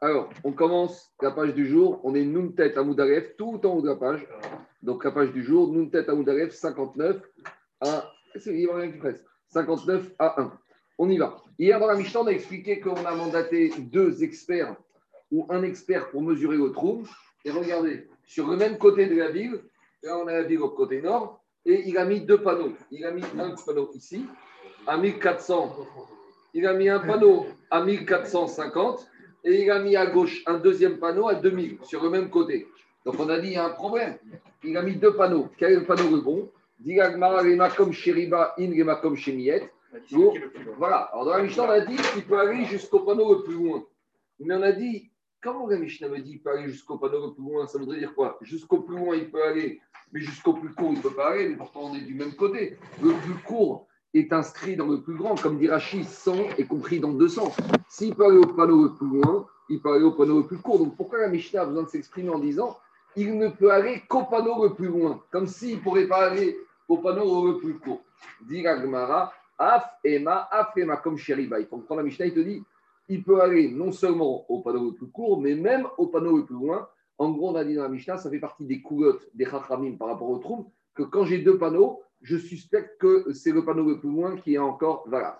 Alors, on commence la page du jour. On est Nuntet à Moudaref, tout en haut de la page. Donc, la page du jour, Nuntet à Moudaref, 59 à. Il rien qui presse? 59 à 1. On y va. Hier, dans la Mishnah, on a expliqué qu'on a mandaté deux experts ou un expert pour mesurer le trou. Et regardez, sur le même côté de la ville, là, on a la ville au côté nord, et il a mis deux panneaux. Il a mis un panneau ici, à 1400. Il a mis un panneau à 1450 et il a mis à gauche un deuxième panneau à 2000 sur le même côté. Donc on a dit il y a un problème. Il a mis deux panneaux. Quel est le panneau le bon comme Sheriba in comme Shemiet. Voilà. Alors dans la Mishnah, on a dit qu'il peut aller jusqu'au panneau le plus loin. Mais on a dit, comment la Mishnah me dit qu'il peut aller jusqu'au panneau le plus loin? Ça voudrait dire quoi? Jusqu'au plus loin, il peut aller, mais jusqu'au plus court, il ne peut pas aller. Mais pourtant, on est du même côté. Le plus court, est inscrit dans le plus grand, comme dit Rachid, 100 est compris dans 200. S'il peut aller au panneau le plus loin, il peut aller au panneau le plus court. Donc pourquoi la Mishnah a besoin de s'exprimer en disant il ne peut aller qu'au panneau le plus loin, comme s'il ne pourrait pas aller au panneau le plus court. Dit Gmara, Af Ema, Af Ema, comme Sheriba. Il faut prendre la Mishnah, il te dit il peut aller non seulement au panneau le plus court, mais même au panneau le plus loin. En gros, on a dit dans la Mishnah, ça fait partie des coulottes des Chachamim par rapport au trou, que quand j'ai deux panneaux, je suspecte que c'est le panneau le plus loin qui est encore valable.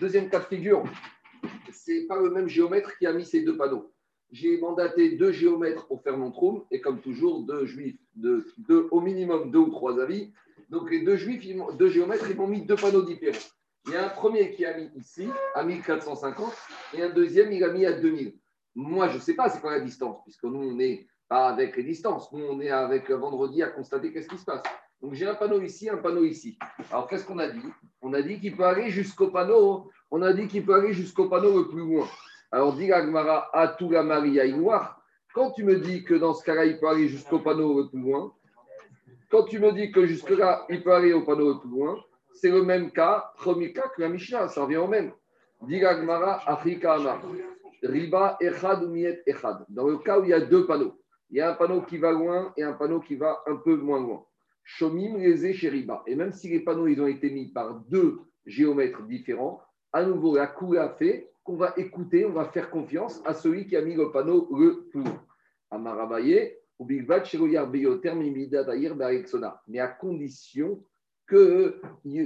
Deuxième cas de figure, c'est pas le même géomètre qui a mis ces deux panneaux. J'ai mandaté deux géomètres pour faire mon trou, et comme toujours, deux juifs, au minimum deux ou trois avis. Donc les deux juifs, deux géomètres, ils m'ont mis deux panneaux différents. Il y a un premier qui a mis ici, à 1450, et un deuxième, il a mis à 2000. Moi, je ne sais pas c'est quoi la distance, puisque nous, on est avec les distances. Nous, on est avec vendredi à constater qu'est-ce qui se passe. Donc, j'ai un panneau ici, un panneau ici. Alors, qu'est-ce qu'on a dit? On a dit qu'il peut aller jusqu'au panneau. On a dit qu'il peut aller jusqu'au panneau le plus loin. Alors, dit Agmara, la Maria noir. Quand tu me dis que dans ce cas-là, il peut aller jusqu'au panneau le plus loin, quand tu me dis que jusque-là, il peut aller au panneau le plus loin, c'est le même cas, premier cas que la Mishnah, ça revient au même. Dit Agmara, Afrika. Riba Echad Miet Echad. Dans le cas où il y a deux panneaux il y a un panneau qui va loin et un panneau qui va un peu moins loin. Shomim les Sheriba. Et même si les panneaux ils ont été mis par deux géomètres différents, à nouveau, la a fait qu'on va écouter, on va faire confiance à celui qui a mis le panneau le plus loin. Mais à condition que,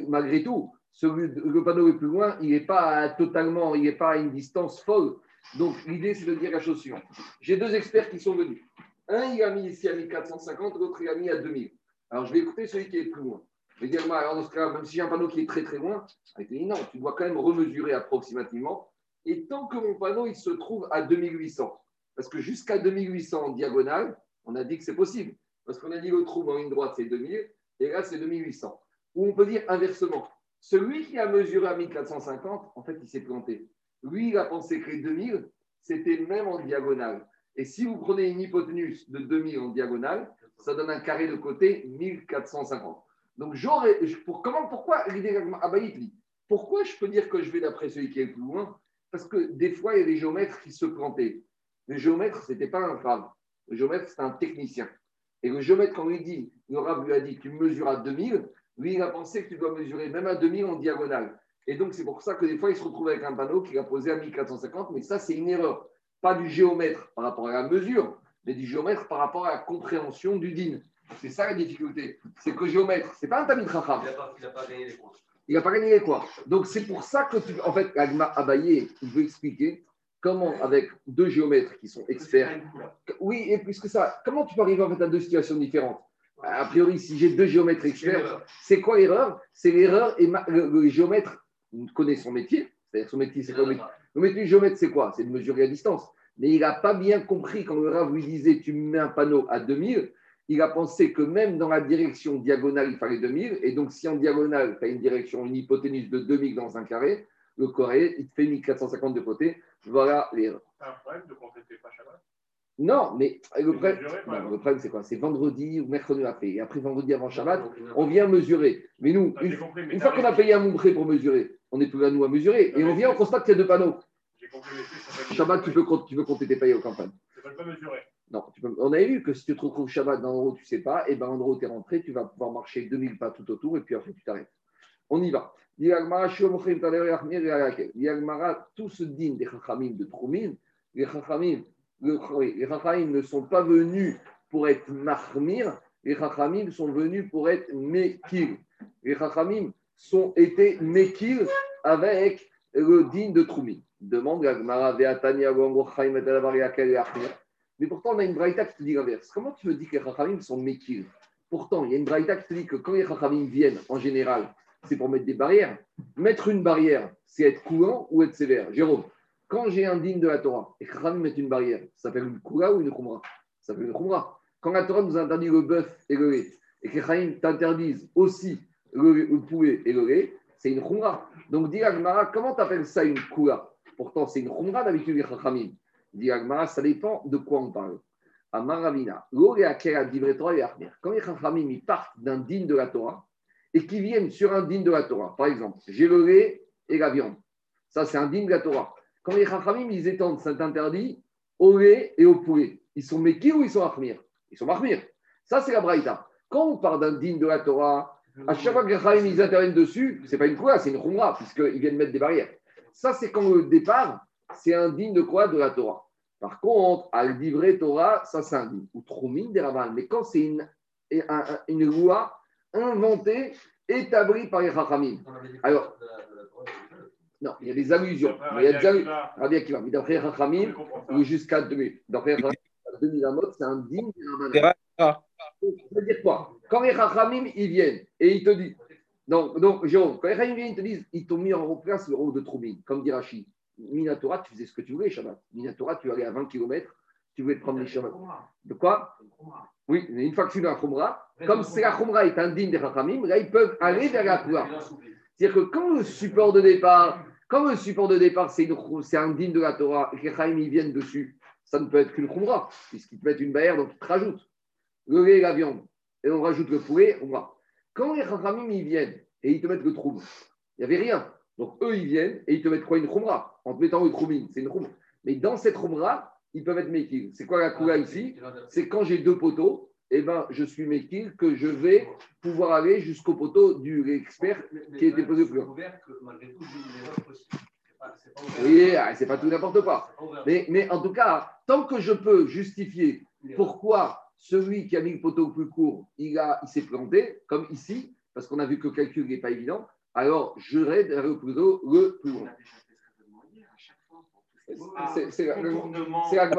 malgré tout, le panneau le plus loin, il n'est pas totalement, il n'est pas à une distance folle. Donc, l'idée, c'est de dire la suivante. J'ai deux experts qui sont venus. Un, il a mis ici à 1450, l'autre, il a mis à 2000. Alors, je vais écouter celui qui est plus loin. Je vais dire, alors, dans ce cas, même si j'ai un panneau qui est très très loin, il dit non, tu dois quand même remesurer approximativement. Et tant que mon panneau, il se trouve à 2800, parce que jusqu'à 2800 en diagonale, on a dit que c'est possible. Parce qu'on a dit le trou en ligne droite, c'est 2000, et là, c'est 2800. Ou on peut dire inversement. Celui qui a mesuré à 1450, en fait, il s'est planté. Lui, il a pensé que les 2000, c'était même en diagonale. Et si vous prenez une hypoténuse de 2000 en diagonale, ça donne un carré de côté 1450. Donc, j'aurais. Pour, comment, pourquoi l'idée Pourquoi je peux dire que je vais d'après celui qui est plus loin? Parce que des fois, il y a des géomètres qui se plantaient. Le géomètre, ce n'était pas un rave. Le géomètre, c'était un technicien. Et le géomètre, quand il dit, le rave lui a dit, tu mesures à 2000, lui, il a pensé que tu dois mesurer même à 2000 en diagonale. Et donc, c'est pour ça que des fois, il se retrouve avec un panneau qu'il a posé à 1450, mais ça, c'est une erreur pas du géomètre par rapport à la mesure, mais du géomètre par rapport à la compréhension du din. C'est ça la difficulté. C'est que le géomètre, c'est pas un tamid racham. Il n'a pas, gagné les quoi. Il n'a pas gagné les quoi. Donc c'est pour ça que, tu, en fait, Agma Abaye veut expliquer comment, avec deux géomètres qui sont experts, oui, et plus que ça, comment tu peux arriver en fait à deux situations différentes? A priori, si j'ai deux géomètres experts, c'est quoi l'erreur? C'est l'erreur et le, géomètre connaît son métier, c'est-à-dire son métier, c'est quoi? le métier Le métier du géomètre, c'est quoi? C'est de mesurer la distance mais il n'a pas bien compris quand le Rav lui disait tu mets un panneau à 2000, il a pensé que même dans la direction diagonale, il fallait 2000, et donc si en diagonale, tu as une direction, une hypoténuse de 2000 dans un carré, le carré, il te fait 1450 de côté. Voilà l'erreur. C'est un problème de compléter pas Shabbat? Non, mais le problème, c'est quoi? C'est vendredi ou mercredi après. Et après vendredi avant Shabbat, on vient mesurer. Mais nous, une, fois qu'on a payé un moumbré pour mesurer, on n'est plus là nous à mesurer. Et on vient, on constate qu'il y a deux panneaux. Shabbat, tu peux, tu peux compter tes payés aux campagnes. Tu peux pas mesurer. Non, tu peux, on avait vu que si tu te retrouves Shabbat dans l'endroit où tu ne sais pas, et ben l'endroit où tu es rentré, tu vas pouvoir marcher 2000 pas tout autour et puis après tu t'arrêtes. On y va. Tout ce din des Chachamim de Troumin, les Chachamim, les Chachamim ne sont pas venus pour être Mahmir, les Chachamim sont venus pour être Mekir. Les Chachamim sont été Mekir avec le din de Troumin. Demande Veatania, Chaim, Mais pourtant, on a une braïta qui te dit l'inverse. Comment tu me dis que les Chachamim sont Mekir Pourtant, il y a une braïta qui te dit que quand les Chachamim viennent, en général, c'est pour mettre des barrières. Mettre une barrière, c'est être coulant ou être sévère. Jérôme, quand j'ai un digne de la Torah et que Chachamim met une barrière, ça s'appelle une koula ou une khumra? Ça s'appelle une khumra. Quand la Torah nous interdit le bœuf et le lait, et que Chachamim t'interdise aussi le, poulet et le lait, c'est une khumra. Donc, dis Agmara, comment tu appelles ça une koula Pourtant, c'est une khumra d'habitude, les Chachamim. Ça dépend de quoi on parle. Amaravina, quand les Chachamim partent d'un digne de la Torah et qui viennent sur un digne de la Torah, par exemple, j'ai le lait et la viande, ça c'est un digne de la Torah. Quand les Chachamim ils étendent cet interdit au lait et au poulet, ils sont Mekir ou ils sont Achmir Ils sont Achmir. Ça c'est la Braïta. Quand on parle d'un digne de la Torah, à chaque fois que les Chachamim ils interviennent dessus, c'est pas une fois, c'est une Khumra, puisqu'ils viennent mettre des barrières. Ça c'est quand le départ, c'est un digne de quoi De la Torah. Par contre, al divré Torah, ça c'est un ou troumine des rabbins. Mais quand c'est une, une, loi inventée, établie par les rachamim. Alors, non, il y a des allusions. Mais il y a des allusions. Mais d'après rachamim, ou jusqu'à 2000. D'après 2000 c'est un digne des rabbins. Ça veut dire quoi? Quand les rachamim, ils viennent et ils te disent. Donc, donc Jérôme, quand les ils te disent, ils t'ont mis en place le rôle de troumine, comme dit Rachid. Minatora, tu faisais ce que tu voulais, Shabbat. Minatora, tu allais à 20 km, tu voulais te prendre les Shabbat. De quoi? Oui, mais une fois que tu es dans la Khumra, comme c'est la Khumra est indigne des Rachamim, là, ils peuvent aller vers la Khumra. C'est-à-dire que quand le support de départ, quand le support de départ, c'est indigne de la Torah, et que les Rachamim viennent dessus, ça ne peut être qu'une Khumra, puisqu'ils te mettent une barrière, donc ils te rajoutent le lait et la viande, et on rajoute le poulet, on va. Quand les Rachamim, ils viennent et ils te mettent le trouble, il n'y avait rien. Donc eux, ils viennent et ils te mettent quoi? Une khumra, en te mettant une khumine, c'est une khumra. Mais dans cette khumra, ils peuvent être mekil. C'est quoi la koula ici? C'est quand j'ai deux poteaux, eh ben, je suis mekil que je vais pouvoir aller jusqu'au poteau du expert qui était posé plus loin. Oui, ah, c'est pas tout n'importe quoi. Mais, mais en tout cas, tant que je peux justifier pourquoi celui qui a mis le poteau plus court, il, il s'est planté, comme ici, parce qu'on a vu que le calcul n'est pas évident, alors je raide le plus haut, le plus loin. C'est la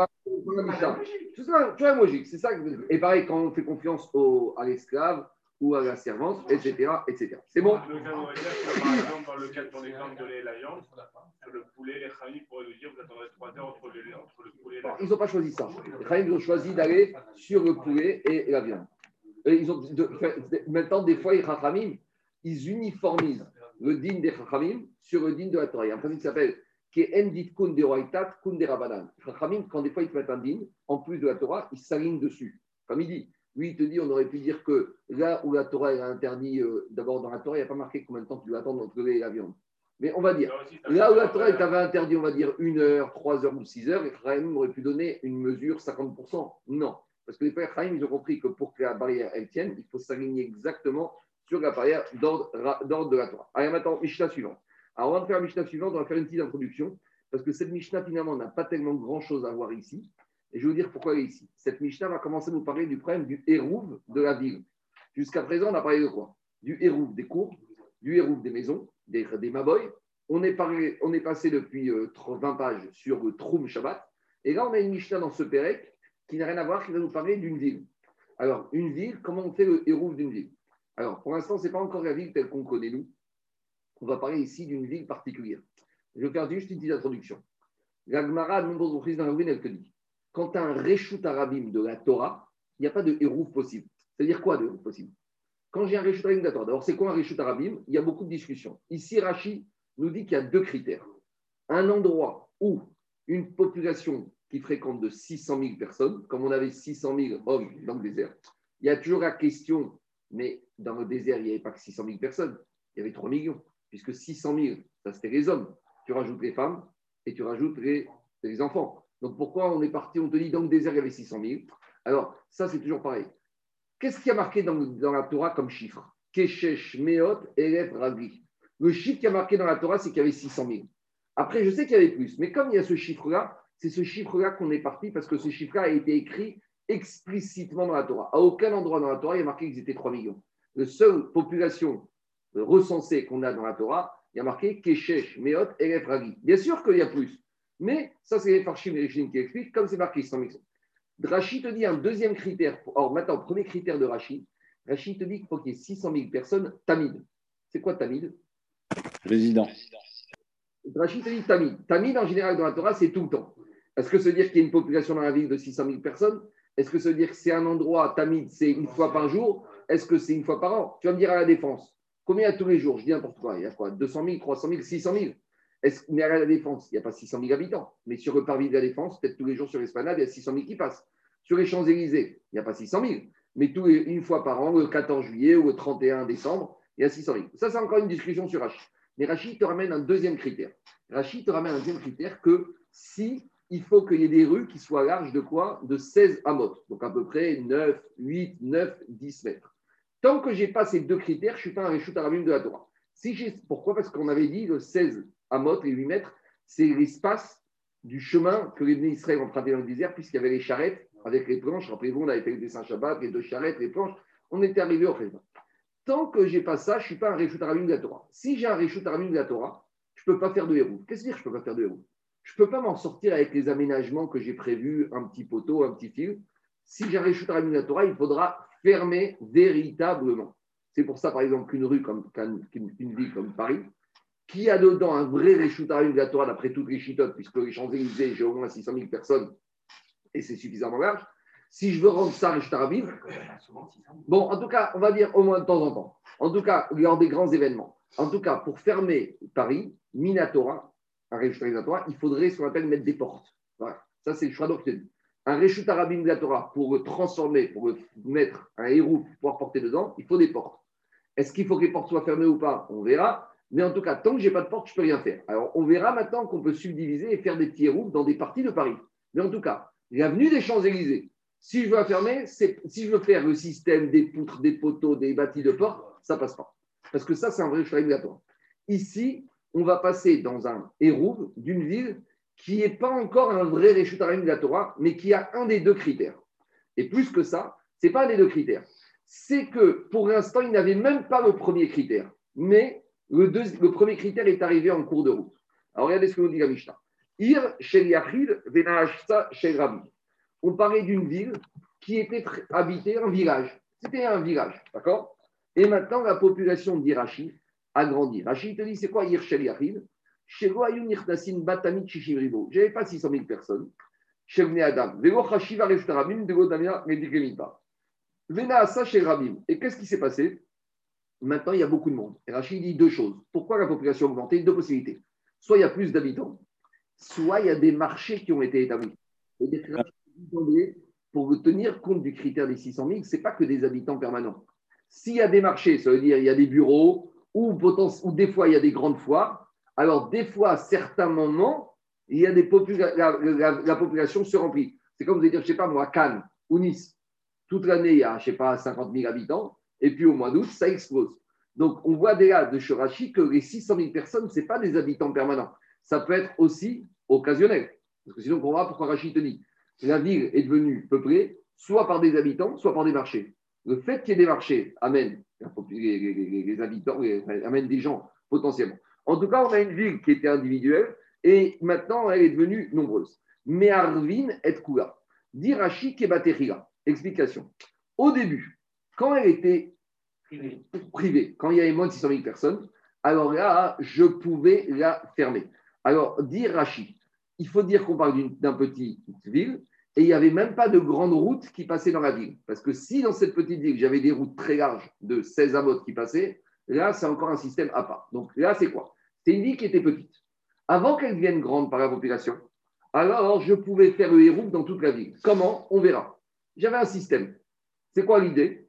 la logique. C'est ça Et pareil, quand on fait confiance au, à l'esclave ou à la servante, etc. etc. C'est bon dans le cas de ton exemple de la viande, sur le poulet, les Khaïs pourraient nous dire vous attendrez trois heures entre, le poulet et la viande. Ils n'ont pas choisi ça. Les Khaïs ont choisi d'aller sur le poulet et la viande. Et ils ont, de, maintenant, des fois, les Khachamim, ils uniformisent le din des Chachamim sur le din de la Torah. Il y a un principe qui s'appelle Endit Kun de Roitat, Kun de Rabanan. Chachamim, quand des fois ils te mettent un din, en plus de la Torah, ils s'alignent dessus. Comme il dit, lui, il te dit, on aurait pu dire que là où la Torah est interdit, euh, d'abord dans la Torah, il n'y a pas marqué combien de temps tu dois attendre entre le et la viande. Mais on va dire, là où la Torah t'avait interdit, on va dire une heure, trois heures ou six heures, Chachamim auraient pu donner une mesure 50%. Non. Parce que les pères Chachamim, ils ont compris que pour que la barrière elle tienne, il faut s'aligner exactement sur la barrière d'ordre de la Torah. Allez, maintenant, Mishnah suivante. Alors, on va faire la Mishnah suivante, on va faire une petite introduction, parce que cette Mishnah, finalement, n'a pas tellement grand-chose à voir ici. Et je vais vous dire pourquoi ici. Cette Mishnah va commencer à nous parler du problème du hérouve de la ville. Jusqu'à présent, on a parlé de quoi? Du hérouve des cours, du hérouve des maisons, des, des maboy. On est, passé depuis 20 euh, pages sur le Troum Shabbat. Et là, on a une Mishnah dans ce Pérec qui n'a rien à voir, qui va nous parler d'une ville. Alors, une ville, comment on fait le hérouve d'une ville? Alors, pour l'instant, ce n'est pas encore la ville telle qu'on connaît, nous. On va parler ici d'une ville particulière. Je vais faire juste une petite introduction. La Gemara, de nombreuses reprises dans la elle te dit quand tu as un Reshut Arabim de la Torah, il n'y a pas de hérouf possible. C'est-à-dire quoi de hérouf possible? Quand j'ai un Reshut Arabim de la Torah, d'abord, c'est quoi un Reshut Arabim? Il y a beaucoup de discussions. Ici, Rachi nous dit qu'il y a deux critères. Un endroit où une population qui fréquente de 600 000 personnes, comme on avait 600 000 hommes dans le désert, il y a toujours la question mais dans le désert, il n'y avait pas que 600 000 personnes, il y avait 3 millions, puisque 600 000, ça c'était les hommes. Tu rajoutes les femmes et tu rajoutes les, enfants. Donc pourquoi on est parti, on te dit dans le désert, il y avait 600 000 Alors, ça c'est toujours pareil. Qu'est-ce qui a marqué dans, la Torah comme chiffre? Keshesh, Meot, Elef, Ragli. Le chiffre qui a marqué dans la Torah, c'est qu'il y avait 600 000. Après, je sais qu'il y avait plus, mais comme il y a ce chiffre-là, c'est ce chiffre-là qu'on est parti parce que ce chiffre-là a été écrit explicitement dans la Torah. À aucun endroit dans la Torah, il y a marqué qu'ils étaient 3 millions. La seule population recensée qu'on a dans la Torah, il y a marqué Keshesh, Meot, Elef, Ragi. Bien sûr qu'il y a plus, mais ça, c'est les Farshim et qui expliquent, comme c'est marqué 100 000. Rachid te dit un deuxième critère. Alors maintenant, premier critère de Rachid, Rachid te dit qu'il faut qu'il y ait 600 000 personnes Tamid. C'est quoi Tamid? Résident. Rachid te dit Tamid. Tamid, en général, dans la Torah, c'est tout le temps. Est-ce que ça veut dire qu'il y a une population dans la ville de 600 000 personnes? Est-ce que ça veut dire que c'est un endroit, Tamid, c'est une fois par jour? Est-ce que c'est une fois par an? Tu vas me dire à la défense. Combien il y a tous les jours? Je dis n'importe quoi. Il y a quoi? 200 000, 300 000, 600 000 est-ce, mais à la Défense, il n'y a pas 600 000 habitants. Mais sur le parvis de la Défense, peut-être tous les jours sur l'esplanade, il y a 600 000 qui passent. Sur les Champs-Élysées, il n'y a pas 600 000. Mais une fois par an, le 14 juillet ou le 31 décembre, il y a 600 000. Ça, c'est encore une discussion sur Rachid. Mais Rachid te ramène un deuxième critère. Rachid te ramène un deuxième critère que si il faut qu'il y ait des rues qui soient larges de quoi? De 16 amotes. Donc à peu près 9, 8, 9, 10 mètres. Tant que je n'ai pas ces deux critères, je ne suis pas un Réchout Arabim de la Torah. Si Pourquoi? Parce qu'on avait dit le 16 Amot, les 8 mètres, c'est l'espace du chemin que les Israël empruntaient dans le désert, puisqu'il y avait les charrettes avec les planches. Rappelez-vous, on avait fait le dessin Shabbat, les deux charrettes, les planches. On était arrivé au Rézin. Tant que je n'ai pas ça, je suis pas un Arabim de la Torah. Si j'ai un Arabim de la Torah, je peux pas faire de héros. Qu'est-ce que dire je peux pas faire de héros Je peux pas m'en sortir avec les aménagements que j'ai prévus, un petit poteau, un petit fil. Si j'ai un Arabim de la Torah, il faudra fermer véritablement. C'est pour ça, par exemple, qu'une rue comme qu'une ville comme Paris, qui a dedans un vrai Réchoutarim de la Torah d'après toutes les puisque les Champs-Élysées, j'ai au moins 600 000 personnes et c'est suffisamment large. Si je veux rendre ça Réchoutarim, bon, en tout cas, on va dire au moins de temps en temps. En tout cas, lors des grands événements. En tout cas, pour fermer Paris, Minatora, un Réchoutarim de la Torah, il faudrait ce qu'on appelle mettre des portes. Voilà. Ça, c'est le choix d'obtenir. Un Réchoutarim de la Torah, pour le transformer, pour le mettre un héros, pour pouvoir porter dedans, il faut des portes. Est-ce qu'il faut que les portes soient fermées ou pas? On verra. Mais en tout cas, tant que je n'ai pas de porte, je ne peux rien faire. Alors, on verra maintenant qu'on peut subdiviser et faire des petits roues dans des parties de Paris. Mais en tout cas, l'avenue des Champs-Élysées, si je veux fermer, si je veux faire le système des poutres, des poteaux, des bâtis de porte, ça ne passe pas. Parce que ça, c'est un vrai choix obligatoire. Ici, on va passer dans un héros d'une ville qui n'est pas encore un vrai Réchutarim de la Torah, mais qui a un des deux critères. Et plus que ça, ce n'est pas un des deux critères. C'est que pour l'instant, il n'avait même pas le premier critère. Mais le, premier critère est arrivé en cours de route. Alors regardez ce que nous dit la Mishnah. Ir On parlait d'une ville qui était habitée, un village. C'était un village, d'accord? Et maintenant, la population d'Irachi a grandi. Rachid te dit, c'est quoi Ir shel yachid? J'avais pas 600 000 personnes. Adam. Et qu'est-ce qui s'est passé? Maintenant, il y a beaucoup de monde. Et Rachid dit deux choses. Pourquoi la population a augmenté? Deux possibilités. Soit il y a plus d'habitants, soit il y a des marchés qui ont été établis. Et pour tenir compte du critère des 600 000, ce n'est pas que des habitants permanents. S'il y a des marchés, ça veut dire il y a des bureaux ou, des fois il y a des grandes foires, alors des fois, à certains moments, des la, population se remplit. C'est comme vous dire, je ne sais pas moi, Cannes ou Nice. Toute l'année, il y a, je sais pas, 50 000 habitants et puis au mois d'août, ça explose. Donc on voit déjà de Shurashi que les 600 000 personnes, ce n'est pas des habitants permanents. Ça peut être aussi occasionnel. Parce que sinon, on voit pourquoi Rachid te dit la ville est devenue peuplée soit par des habitants, soit par des marchés. Le fait qu'il y ait des marchés amène les, habitants, amène des gens potentiellement. En tout cas, on a une ville qui était individuelle et maintenant elle est devenue nombreuse. Mais Arvin et Kula. Dirachi Kebaterila. Explication. Au début, quand elle était privée, quand il y avait moins de 600 000 personnes, alors là, je pouvais la fermer. Alors, dire Rachid, il faut dire qu'on parle d'un petit ville et il n'y avait même pas de grande route qui passait dans la ville. Parce que si dans cette petite ville, j'avais des routes très larges de 16 amotes qui passaient, là, c'est encore un système à part. Donc là, c'est quoi? C'est une ville qui était petite. Avant qu'elle devienne grande par la population, alors je pouvais faire le héros dans toute la ville. Comment? On verra. J'avais un système. C'est quoi l'idée?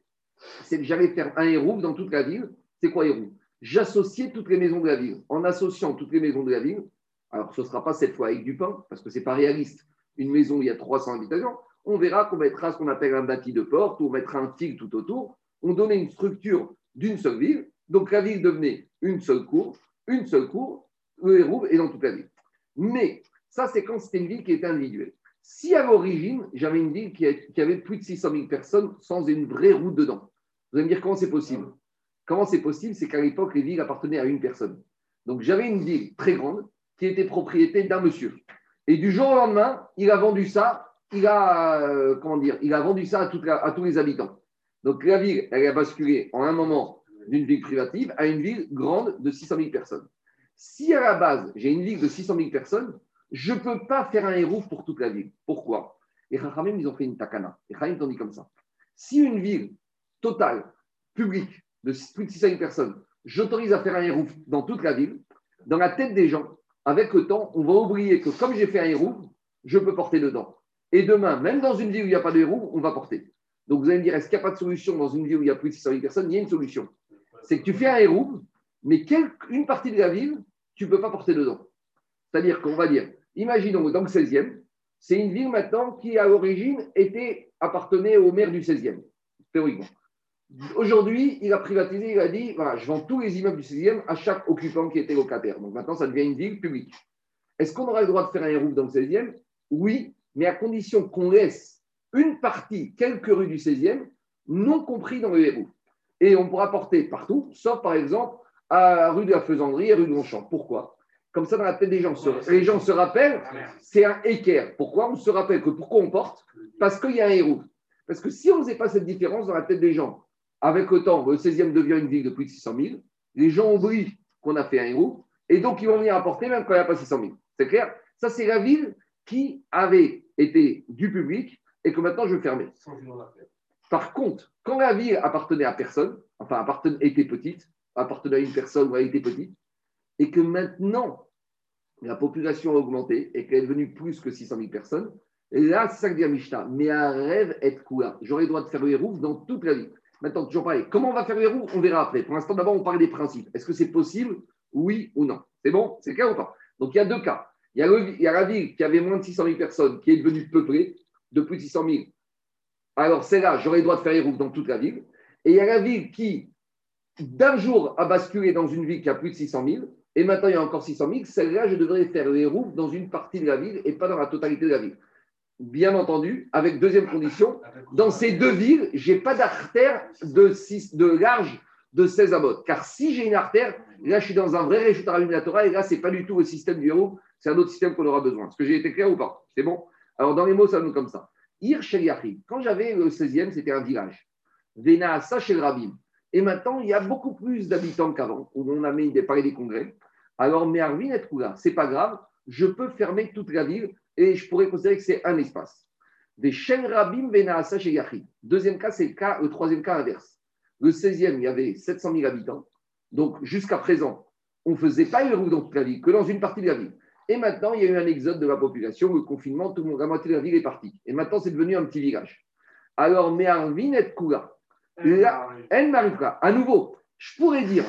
C'est que j'allais faire un héros dans toute la ville. C'est quoi héros J'associais toutes les maisons de la ville. En associant toutes les maisons de la ville, alors ce ne sera pas cette fois avec du pain, parce que ce n'est pas réaliste. Une maison où il y a 300 habitations, on verra qu'on mettra ce qu'on appelle un bâti de porte, on mettra un fil tout autour. On donnait une structure d'une seule ville. Donc la ville devenait une seule cour, une seule cour, le hérouve est dans toute la ville. Mais ça, c'est quand c'était une ville qui était individuelle. Si à l'origine, j'avais une ville qui avait plus de 600 000 personnes sans une vraie route dedans, vous allez me dire comment c'est possible? Comment c'est possible? C'est qu'à l'époque, les villes appartenaient à une personne. Donc j'avais une ville très grande qui était propriété d'un monsieur. Et du jour au lendemain, il a vendu ça, il a, euh, comment dire, il a vendu ça à, à tous les habitants. Donc la ville, elle a basculé en un moment d'une ville privative à une ville grande de 600 000 personnes. Si à la base, j'ai une ville de 600 000 personnes, je ne peux pas faire un héros pour toute la ville. Pourquoi? Les Chachamim, ils ont fait une takana. Les Chachamim t'ont dit comme ça. Si une ville totale, publique, de plus de 600 000 personnes, j'autorise à faire un héros dans toute la ville, dans la tête des gens, avec le temps, on va oublier que comme j'ai fait un héros, je peux porter dedans. Et demain, même dans une ville où il n'y a pas de héros, on va porter. Donc vous allez me dire, est-ce qu'il n'y a pas de solution dans une ville où il y a plus de 600 000 personnes? Il y a une solution. C'est que tu fais un héros, mais une partie de la ville, tu ne peux pas porter dedans. C'est-à-dire qu'on va dire, imaginons dans le 16e, c'est une ville maintenant qui, à l'origine, était appartenait au maire du 16e, théoriquement. Aujourd'hui, il a privatisé, il a dit je vends tous les immeubles du 16e à chaque occupant qui était locataire. Donc maintenant, ça devient une ville publique. Est-ce qu'on aura le droit de faire un héros dans le 16e Oui, mais à condition qu'on laisse une partie, quelques rues du 16e, non compris dans le héros. Et on pourra porter partout, sauf par exemple à rue de la Faisanderie et rue de Longchamp. Pourquoi? Comme ça, dans la tête des gens, les gens se rappellent, c'est un équerre. Pourquoi On se rappelle que pourquoi on porte? Parce qu'il y a un héros. Parce que si on ne faisait pas cette différence dans la tête des gens, avec le temps, le 16e devient une ville de plus de 600 000, les gens oublient qu'on a fait un héros, et donc ils vont venir apporter même quand il n'y a pas 600 000. C'est clair? Ça, c'est la ville qui avait été du public et que maintenant je fermer. Par contre, quand la ville appartenait à personne, enfin appartenait, était petite, appartenait à une personne ou elle était petite, et que maintenant la population a augmenté et qu'elle est devenue plus que 600 000 personnes, et là, c'est ça que dit Mishnah. Mais un rêve est court. J'aurais le droit de faire le héros dans toute la ville. Maintenant, toujours pareil. Comment on va faire les roues On verra après. Pour l'instant, d'abord, on parle des principes. Est-ce que c'est possible? Oui ou non C'est bon? C'est clair ou pas? Donc, il y a deux cas. Il y, a il y, a la ville qui avait moins de 600 000 personnes, qui est devenue peuplée, de plus de 600 000. Alors, c'est là, j'aurais le droit de faire roues dans toute la ville. Et il y a la ville qui, d'un jour, a basculé dans une ville qui a plus de 600 000. Et maintenant, il y a encore 600 000. Celle-là, je devrais faire les roues dans une partie de la ville et pas dans la totalité de la ville bien entendu, avec deuxième condition, dans ces deux villes, je n'ai pas d'artère de, de large de 16 amotes. Car si j'ai une artère, là, je suis dans un vrai réchute Torah, et là, ce n'est pas du tout le système du héros, c'est un autre système qu'on aura besoin. Est-ce que j'ai été clair ou pas? C'est bon? Alors, dans les mots, ça nous comme ça. Ir Quand j'avais le 16e, c'était un village. Vena Rabim. Et maintenant, il y a beaucoup plus d'habitants qu'avant, où on a mis des des congrès. Alors, Mervin est là. C'est pas grave, je peux fermer toute la ville et je pourrais considérer que c'est un espace. Des Shen Rabim Benaasa chez Deuxième cas, c'est le, cas, le troisième cas inverse. Le 16e, il y avait 700 000 habitants. Donc, jusqu'à présent, on ne faisait pas une roue dans toute la ville, que dans une partie de la ville. Et maintenant, il y a eu un exode de la population, le confinement, tout le monde, la moitié de la ville est partie. Et maintenant, c'est devenu un petit village. Alors, Meharvin et Kula. En À nouveau, je pourrais dire,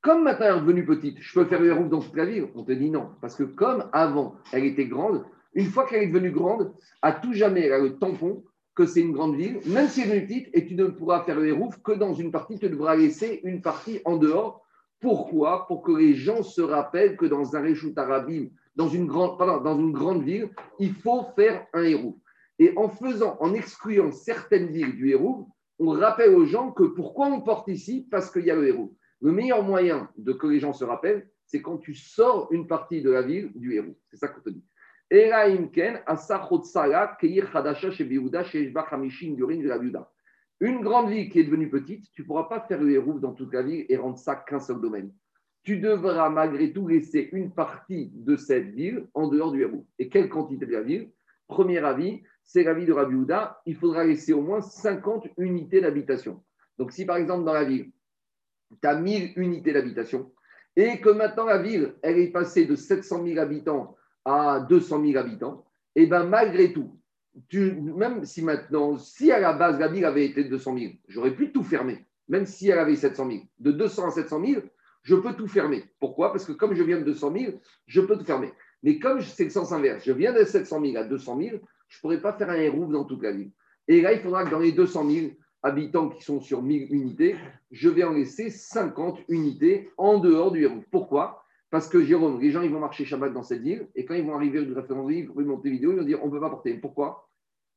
comme maintenant elle est revenue petite, je peux faire une roue dans toute la ville. On te dit non. Parce que comme avant, elle était grande, une fois qu'elle est devenue grande, à tout jamais, elle a le tampon que c'est une grande ville, même si elle est petite, et tu ne pourras faire les roufs que dans une partie, tu devras laisser une partie en dehors. Pourquoi? Pour que les gens se rappellent que dans un Réchout Arabim, dans une grande, dans une grande ville, il faut faire un héros. Et en faisant, en excluant certaines villes du héros, on rappelle aux gens que pourquoi on porte ici? Parce qu'il y a le héros. Le meilleur moyen de que les gens se rappellent, c'est quand tu sors une partie de la ville du héros. C'est ça qu'on te dit. Une grande ville qui est devenue petite, tu ne pourras pas faire les roues dans toute la ville et rendre ça qu'un seul domaine. Tu devras malgré tout laisser une partie de cette ville en dehors du héros. Et quelle quantité de la ville? Premier avis, c'est la ville de Rabbi Il faudra laisser au moins 50 unités d'habitation. Donc, si par exemple dans la ville, tu as 1000 unités d'habitation et que maintenant la ville, elle est passée de 700 000 habitants à 200 000 habitants, et bien malgré tout, même si maintenant, si à la base la ville avait été de 200 000, j'aurais pu tout fermer, même si elle avait 700 000. De 200 à 700 000, je peux tout fermer. Pourquoi? Parce que comme je viens de 200 000, je peux tout fermer. Mais comme c'est le sens inverse, je viens de 700 000 à 200 000, je ne pourrais pas faire un héros dans toute la ville. Et là, il faudra que dans les 200 000, habitants qui sont sur 1000 unités, je vais en laisser 50 unités en dehors du Hérouf. Pourquoi? Parce que Jérôme, les gens ils vont marcher Shabbat dans cette ville et quand ils vont arriver ils vont monter vidéo, ils vont dire on ne peut pas porter. Pourquoi?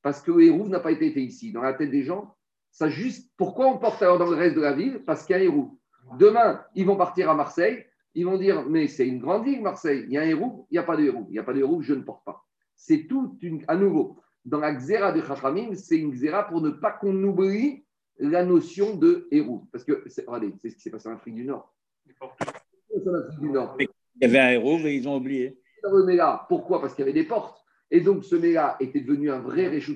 Parce que Hérouf n'a pas été fait ici. Dans la tête des gens, ça juste. Pourquoi on porte alors dans le reste de la ville? Parce qu'il y a Hérouf. Demain, ils vont partir à Marseille, ils vont dire mais c'est une grande ville, Marseille, il y a un Hérouf, il n'y a pas de Hérouf, il n'y a pas de Hérouf, je ne porte pas. C'est tout à nouveau dans la xéra de Chachamim, c'est une xéra pour ne pas qu'on oublie la notion de héros. Parce que, regardez, c'est ce qui s'est passé en Afrique du Nord. du Nord. Il y avait un héros, mais ils ont oublié. Pourquoi? Parce qu'il y avait des portes. Et donc, ce Méla était devenu un vrai Réchout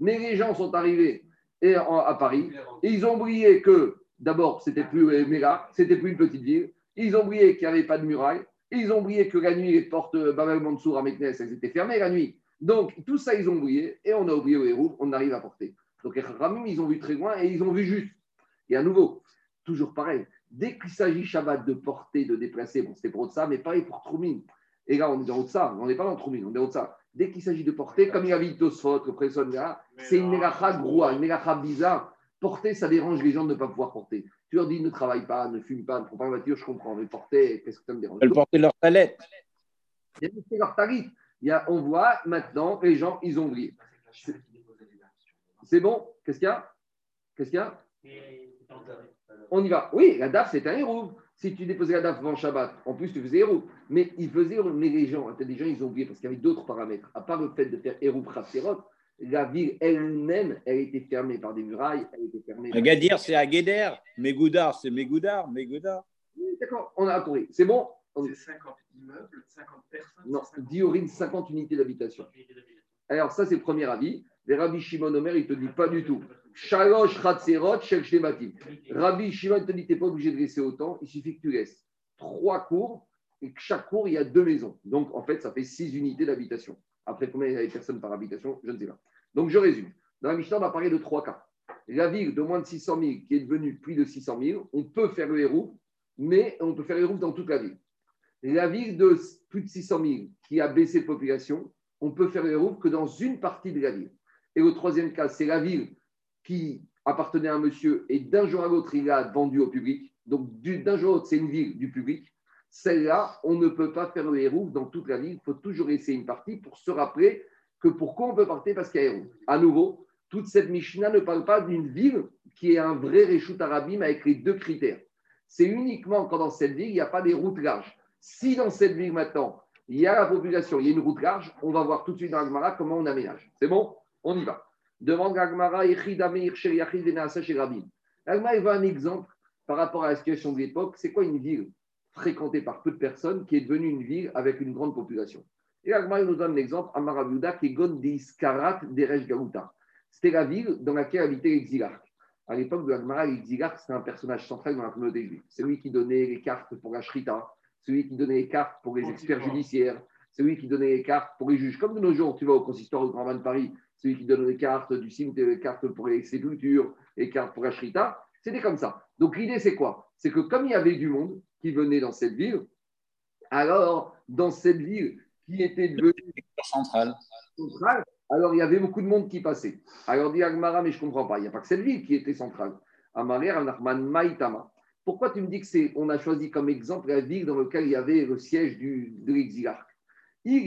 Mais les gens sont arrivés à Paris et ils ont oublié que, d'abord, c'était plus Méla, c'était plus une petite ville. Ils ont oublié qu'il n'y avait pas de muraille. Ils ont oublié que la nuit, les portes Babel Mansour à Meknes, elles étaient fermées la nuit. Donc, tout ça, ils ont oublié, et on a oublié le héros, on arrive à porter. Donc, les Ramim, ils ont vu très loin et ils ont vu juste. Et à nouveau, toujours pareil, dès qu'il s'agit Shabbat de porter, de déplacer, bon, c'est pour ça, mais pareil pour Troumine. Et là, on est dans ça, on n'est pas dans Troumine, on est dans ça. Dès qu'il s'agit de porter, comme il a dit Tosfot, le là, c'est une mélacha groua, une mélacha bizarre. Porter, ça dérange les gens de ne pas pouvoir porter. Tu leur dis ne travaille pas, ne fume pas, ne prends pas la voiture, je comprends, mais porter, qu'est-ce que ça me dérange? Ils porter leur palette. Ils leur tarif on voit maintenant, les gens, ils ont oublié. C'est bon? Qu'est-ce qu'il y a? Qu'est-ce qu'il y a? On y va. Oui, la DAF, c'est un héros. Si tu déposais la DAF avant Shabbat, en plus, tu faisais héros. Mais il faisait, mais les gens, les gens, ils ont oublié parce qu'il y avait d'autres paramètres. À part le fait de faire héros Pratserot, la ville elle-même, elle était fermée par des murailles. Elle était fermée. Agadir, c'est Agueder. Mégoudar, c'est Mégoudar. Mégoudar. Oui, d'accord, on a compris. C'est bon? C'est 50 immeubles, 50 personnes Non, Diorine, 50 unités d'habitation. Alors, ça, c'est le premier avis. Les Rabbi Shimon Omer, il ne te dit pas du tout. Shalosh Rabbi Shimon ne te dit, tu n'es pas obligé de laisser autant, il suffit que tu laisses trois cours et que chaque cours, il y a deux maisons. Donc, en fait, ça fait six unités d'habitation. Après, combien il y a de personnes par habitation Je ne sais pas. Donc, je résume. Dans la Mishnah, on va parler de trois cas. La ville de moins de 600 000 qui est devenue plus de 600 000, on peut faire le héros, mais on peut faire le héros dans toute la ville. La ville de plus de 600 000 qui a baissé de population, on peut faire les routes que dans une partie de la ville. Et le troisième cas, c'est la ville qui appartenait à un monsieur et d'un jour à l'autre, il a vendu au public. Donc, d'un jour à l'autre, c'est une ville du public. Celle-là, on ne peut pas faire le héros dans toute la ville. Il faut toujours laisser une partie pour se rappeler que pourquoi on peut partir parce qu'il y a héros. À nouveau, toute cette Mishnah ne parle pas d'une ville qui est un vrai Réchout Arabim avec les deux critères. C'est uniquement quand dans cette ville, il n'y a pas des routes larges. Si dans cette ville maintenant, il y a la population, il y a une route large, on va voir tout de suite dans Agmara comment on aménage. C'est bon? On y va. Demande Agmara, Agmara, il veut un exemple par rapport à la situation de l'époque. C'est quoi une ville fréquentée par peu de personnes qui est devenue une ville avec une grande population? Et Agmara nous donne l'exemple, Amarabuda, qui est Gon Karat Derej Garuta. C'était la ville dans laquelle habitait l'exilarque. À l'époque de Agmara, l'exilarque, c'était un personnage central dans la communauté juive. C'est lui qui donnait les cartes pour la Shrita celui qui donnait les cartes pour les experts judiciaires, celui qui donnait les cartes pour les juges. Comme de nos jours, tu vas au consistoire du Grand Bain de Paris, celui qui donne les cartes du cimetière, les cartes pour les sépultures, les cartes pour la shrita, c'était comme ça. Donc l'idée, c'est quoi? C'est que comme il y avait du monde qui venait dans cette ville, alors dans cette ville qui était devenue centrale, alors il y avait beaucoup de monde qui passait. Alors dit Agmara, mais je ne comprends pas, il n'y a pas que cette ville qui était centrale. Anachman, Maïtama. Pourquoi tu me dis que c'est, on a choisi comme exemple la ville dans laquelle il y avait le siège du, de l'exilarque Mais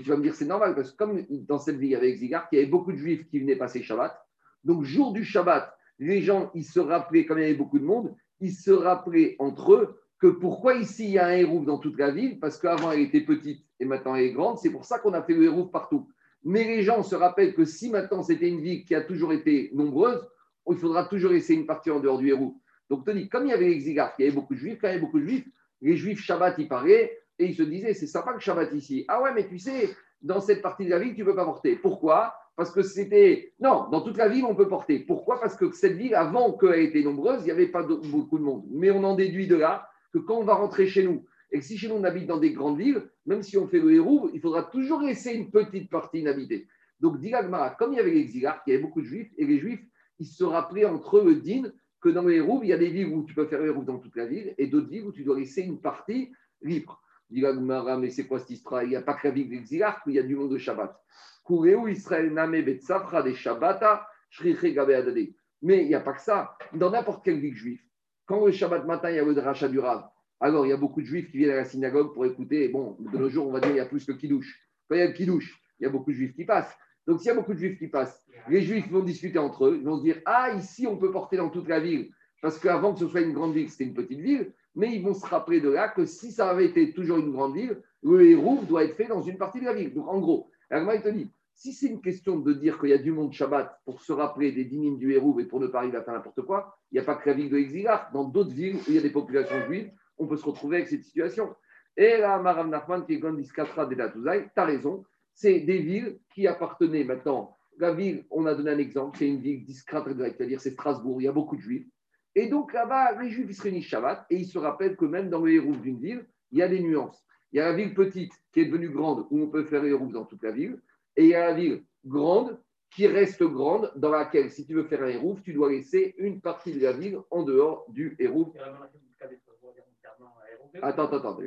tu vas me dire, c'est normal, parce que comme dans cette ville, il y avait l'exilarque, il y avait beaucoup de juifs qui venaient passer Shabbat. Donc, jour du Shabbat, les gens, ils se rappelaient, comme il y avait beaucoup de monde, ils se rappelaient entre eux que pourquoi ici il y a un héros dans toute la ville, parce qu'avant elle était petite et maintenant elle est grande, c'est pour ça qu'on a fait le héros partout. Mais les gens se rappellent que si maintenant c'était une ville qui a toujours été nombreuse, il faudra toujours laisser une partie en dehors du héros. Donc, Tony, comme il y avait l'exigarque, il y avait beaucoup de juifs, quand il y avait beaucoup de juifs, les juifs Shabbat, ils parlaient et ils se disaient c'est sympa que Shabbat ici. Ah ouais, mais tu sais, dans cette partie de la ville, tu ne peux pas porter. Pourquoi? Parce que c'était. Non, dans toute la ville, on peut porter. Pourquoi? Parce que cette ville, avant qu'elle été nombreuse, il n'y avait pas beaucoup de monde. Mais on en déduit de là que quand on va rentrer chez nous, et que si chez nous on habite dans des grandes villes, même si on fait le héros, il faudra toujours laisser une petite partie inhabitée. Donc, Dilagmara, comme il y avait l'exigarque, il y avait beaucoup de juifs, et les juifs, ils se rappelaient entre eux le din que dans les roues, il y a des villes où tu peux faire les roues dans toute la ville et d'autres villes où tu dois laisser une partie libre. Dit Gmara, mais c'est quoi histoire? Il n'y a pas que la ville d'Exilar, il y a du monde de Shabbat. Koureu Israël Name Betsafra des Shabbata, Shriche. Mais il n'y a pas que ça. Dans n'importe quelle ville juive, quand le Shabbat matin, il y a le drachat du Rav, alors il y a beaucoup de juifs qui viennent à la synagogue pour écouter. Bon, de nos jours, on va dire il y a plus que Kidouche. Quand il y a Kidouche, il y a beaucoup de juifs qui passent. Donc s'il y a beaucoup de juifs qui passent, les juifs vont discuter entre eux. Ils vont se dire Ah, ici, on peut porter dans toute la ville. Parce qu'avant que ce soit une grande ville, c'était une petite ville. Mais ils vont se rappeler de là que si ça avait été toujours une grande ville, le héros doit être fait dans une partie de la ville. Donc en gros, Herman te dit si c'est une question de dire qu'il y a du monde Shabbat pour se rappeler des dynimes du héros et pour ne pas arriver à faire n'importe quoi, il n'y a pas que la ville de Exilar. Dans d'autres villes où il y a des populations juives, on peut se retrouver avec cette situation. Et là, Marav Nachman, qui est Gondiskatra de la tu as raison, c'est des villes qui appartenaient maintenant. La ville, on a donné un exemple, c'est une ville discrète, c'est-à-dire c'est Strasbourg, il y a beaucoup de juifs. Et donc là-bas, les juifs ils se réunissent Shabbat et ils se rappellent que même dans le héros d'une ville, il y a des nuances. Il y a la ville petite qui est devenue grande où on peut faire héros dans toute la ville. Et il y a la ville grande qui reste grande, dans laquelle, si tu veux faire un hérouf, tu dois laisser une partie de la ville en dehors du hérouf. Attends, attends, attends.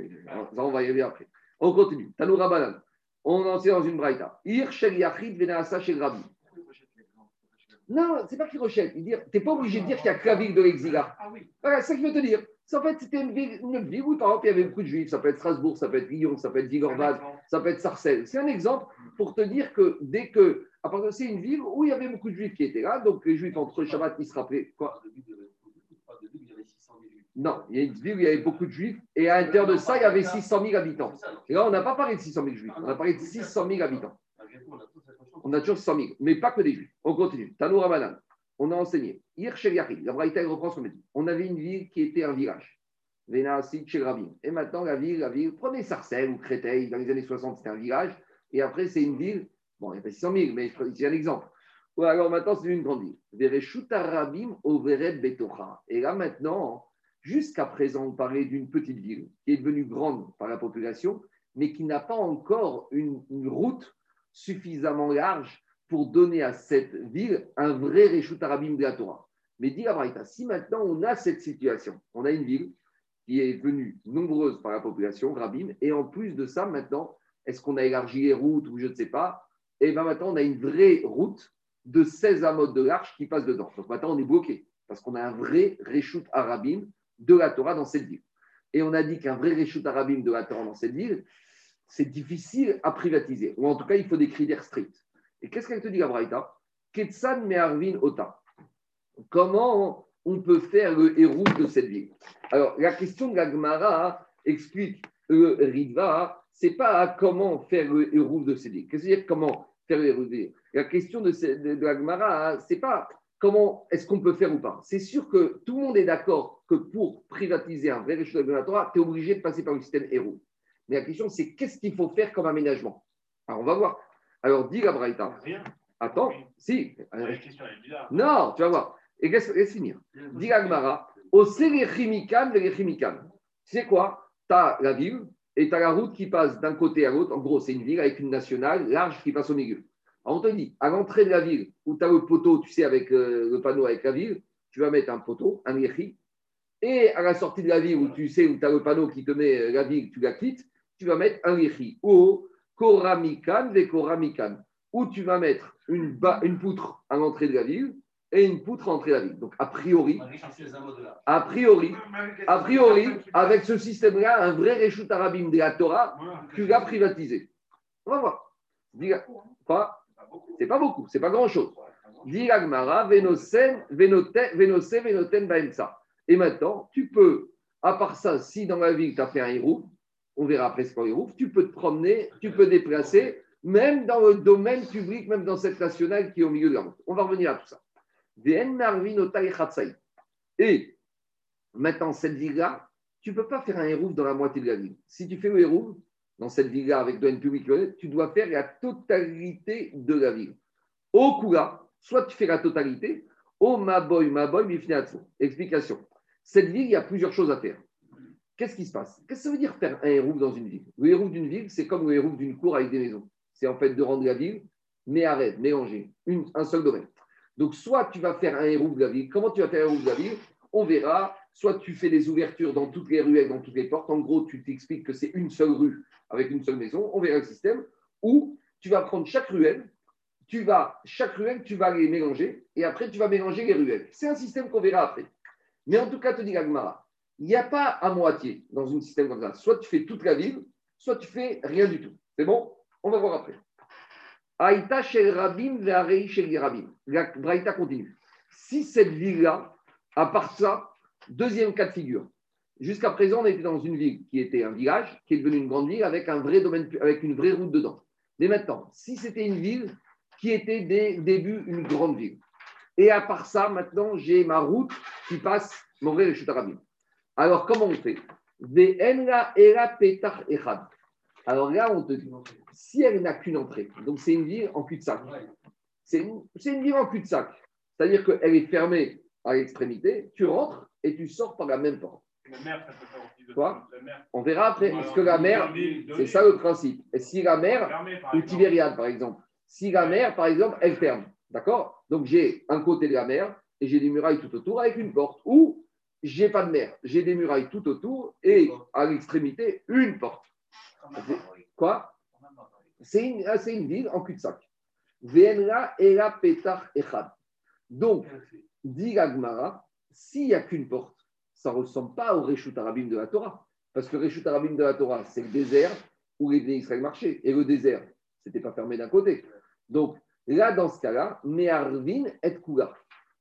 On va y aller après. On continue. Tanoura Banan. On en sait dans une braïta. Ir shel yachid venasa shel rabbi. Non, c'est pas qu'il rechète. Il dit, t'es pas obligé de dire qu'il y a que la ville de l'exilat. Ah oui. Voilà, c'est ça qu'il veut te dire. En fait, c'était une ville, une ville où, par exemple, il y avait beaucoup de juifs. Ça peut être Strasbourg, ça peut être Lyon, ça peut être Vigorvad, ça peut être Sarcelles. C'est un exemple pour te dire que dès que. À part c'est une ville où il y avait beaucoup de juifs qui étaient là. Donc, les juifs entre Shabbat, ils se rappelaient. Quoi Non, il y a une ville où il y avait beaucoup de juifs. Et à l'intérieur de ça, il y avait 600 000 habitants. Et là, on n'a pas parlé de 600 000 juifs. On a parlé de 600 000 habitants. On a toujours 600 000. Mais pas que des juifs. On continue. Tanou Ramadan. On a enseigné. Ir Yachid, la Braïta reprend son métier. On avait une ville qui était un village. Chez. Et maintenant, la ville, la ville, prenez Sarcelles ou Créteil, dans les années 60, c'était un village. Et après, c'est une ville, bon, il n'y a pas 600 000, mais c'est un exemple. Ou alors maintenant, c'est une grande ville. Et là, maintenant, jusqu'à présent, on parlait d'une petite ville qui est devenue grande par la population, mais qui n'a pas encore une, route suffisamment large pour donner à cette ville un vrai Réchut Arabim de la Torah. Mais dit Abraïta, si maintenant on a cette situation, on a une ville qui est venue nombreuse par la population, Rabim, et en plus de ça, maintenant, est-ce qu'on a élargi les routes ou je ne sais pas Et bien maintenant, on a une vraie route de 16 amotes de l'arche qui passe dedans. Donc maintenant, on est bloqué parce qu'on a un vrai Réchut Arabim de la Torah dans cette ville. Et on a dit qu'un vrai Réchut Arabim de la Torah dans cette ville, c'est difficile à privatiser. Ou en tout cas, il faut des critères stricts. Et qu'est-ce qu'elle te dit, la Ketsan Meharvin Ota. Comment on peut faire le héros de cette ville? Alors, la question de la Gemara explique le Ritva, c'est pas comment faire le héros de cette ville. Qu'est-ce que dire comment faire le héros de cette ville? La question de, de, la Gemara, c'est pas comment est-ce qu'on peut faire ou pas? C'est sûr que tout le monde est d'accord que pour privatiser un vrai réchauffement de la Torah, tu es obligé de passer par le système héros. Mais la question, c'est qu'est-ce qu'il faut faire comme aménagement? Alors, on va voir. Alors, dis la Braïta. Rien. Attends, si. La question est bizarre. Non, tu vas voir. Et laisse, laisse finir. Dis la chimican, les chimican. C'est quoi Tu as la ville et tu as la route qui passe d'un côté à l'autre. En gros, c'est une ville avec une nationale large qui passe au milieu. Alors, on te dit, à l'entrée de la ville, où tu as le poteau, tu sais, avec euh, le panneau avec la ville, tu vas mettre un poteau, un yechi. Et à la sortie de la ville, où tu sais, où tu as le panneau qui te met euh, la ville, tu la quittes, tu vas mettre un yechi. Ou koramikan, ve koramikan. Où tu vas mettre une, ba- une poutre à l'entrée de la ville et une poutre à l'entrée de la ville. Donc, a priori, a priori, a priori, avec ce système-là, un vrai Réchut Arabim de la Torah, tu l'as privatisé. On va voir. Pas C'est pas beaucoup, c'est pas grand-chose. Dit Venosen, Venote- Venose, Venoten, Baemsa. Et maintenant, tu peux, à part ça, si dans la ville tu as fait un hérouf, on verra après ce qu'est un hérouf, tu peux te promener, tu peux déplacer, même dans le domaine public, même dans cette nationale qui est au milieu de la route. On va revenir à tout ça. Et maintenant, cette ville-là, tu ne peux pas faire un hérouf dans la moitié de la ville. Si tu fais le hérouf dans cette ville-là avec domaine public, tu dois faire la totalité de la ville. Au Kula, soit tu fais la totalité, au Maboy, Maboy, Mifneatsu. Explication. Cette ville, il y a plusieurs choses à faire. Qu'est-ce qui se passe? Qu'est-ce que ça veut dire faire un hérouf dans une ville? Le hérouf d'une ville, c'est comme le hérouf d'une cour avec des maisons. C'est en fait de rendre la ville, mais arrête, mélanger, une, un seul domaine. Donc, soit tu vas faire un hérouf de la ville. Comment tu vas faire un hérouf de la ville? On verra soit tu fais des ouvertures dans toutes les ruelles, dans toutes les portes. En gros, tu t'expliques que c'est une seule rue avec une seule maison. On verra le système. Ou tu vas prendre chaque ruelle, tu vas, chaque ruelle, tu vas les mélanger et après, tu vas mélanger les ruelles. C'est un système qu'on verra après. Mais en tout cas, te dit Gagmara, il n'y a pas à moitié dans un système comme ça. Soit tu fais toute la ville, soit tu fais rien du tout. C'est bon? On va voir après. Aïta shel Rabim ve'arei shel Rabim. La Braïta continue. Si cette ville-là, à part ça, deuxième cas de figure. Jusqu'à présent, on était dans une ville qui était un village, qui est devenue une grande ville avec un vrai domaine, avec une vraie route dedans. Mais maintenant, si c'était une ville qui était dès le début une grande ville, et à part ça, maintenant, j'ai ma route qui passe mon vrai. Alors, comment on fait? Alors là, on te dit, si elle n'a qu'une entrée, donc c'est une ville en cul-de-sac. C'est une, une, ville en cul-de-sac. C'est-à-dire qu'elle est fermée à l'extrémité, tu rentres et tu sors par la même porte. La mer, ça peut faire aussi Quoi On verra après. Est-ce que la mer, c'est ça le principe. Et si la mer, ou Tibériade par exemple, si la mer, par exemple, elle ferme, d'accord? Donc j'ai un côté de la mer et j'ai des murailles tout autour avec une porte. Ou j'ai pas de mer, j'ai des murailles tout autour et à l'extrémité, une porte. Quoi? C'est une, ah, une, ville en cul-de-sac. Donc, dit Gagmara, s'il n'y a qu'une porte, ça ne ressemble pas au Réchut Arabim de la Torah. Parce que le Réchut Arabim de la Torah, c'est le désert où les Israël marchaient. Et le désert, ce n'était pas fermé d'un côté. Donc, là, dans ce cas-là, Meharvin et Kula.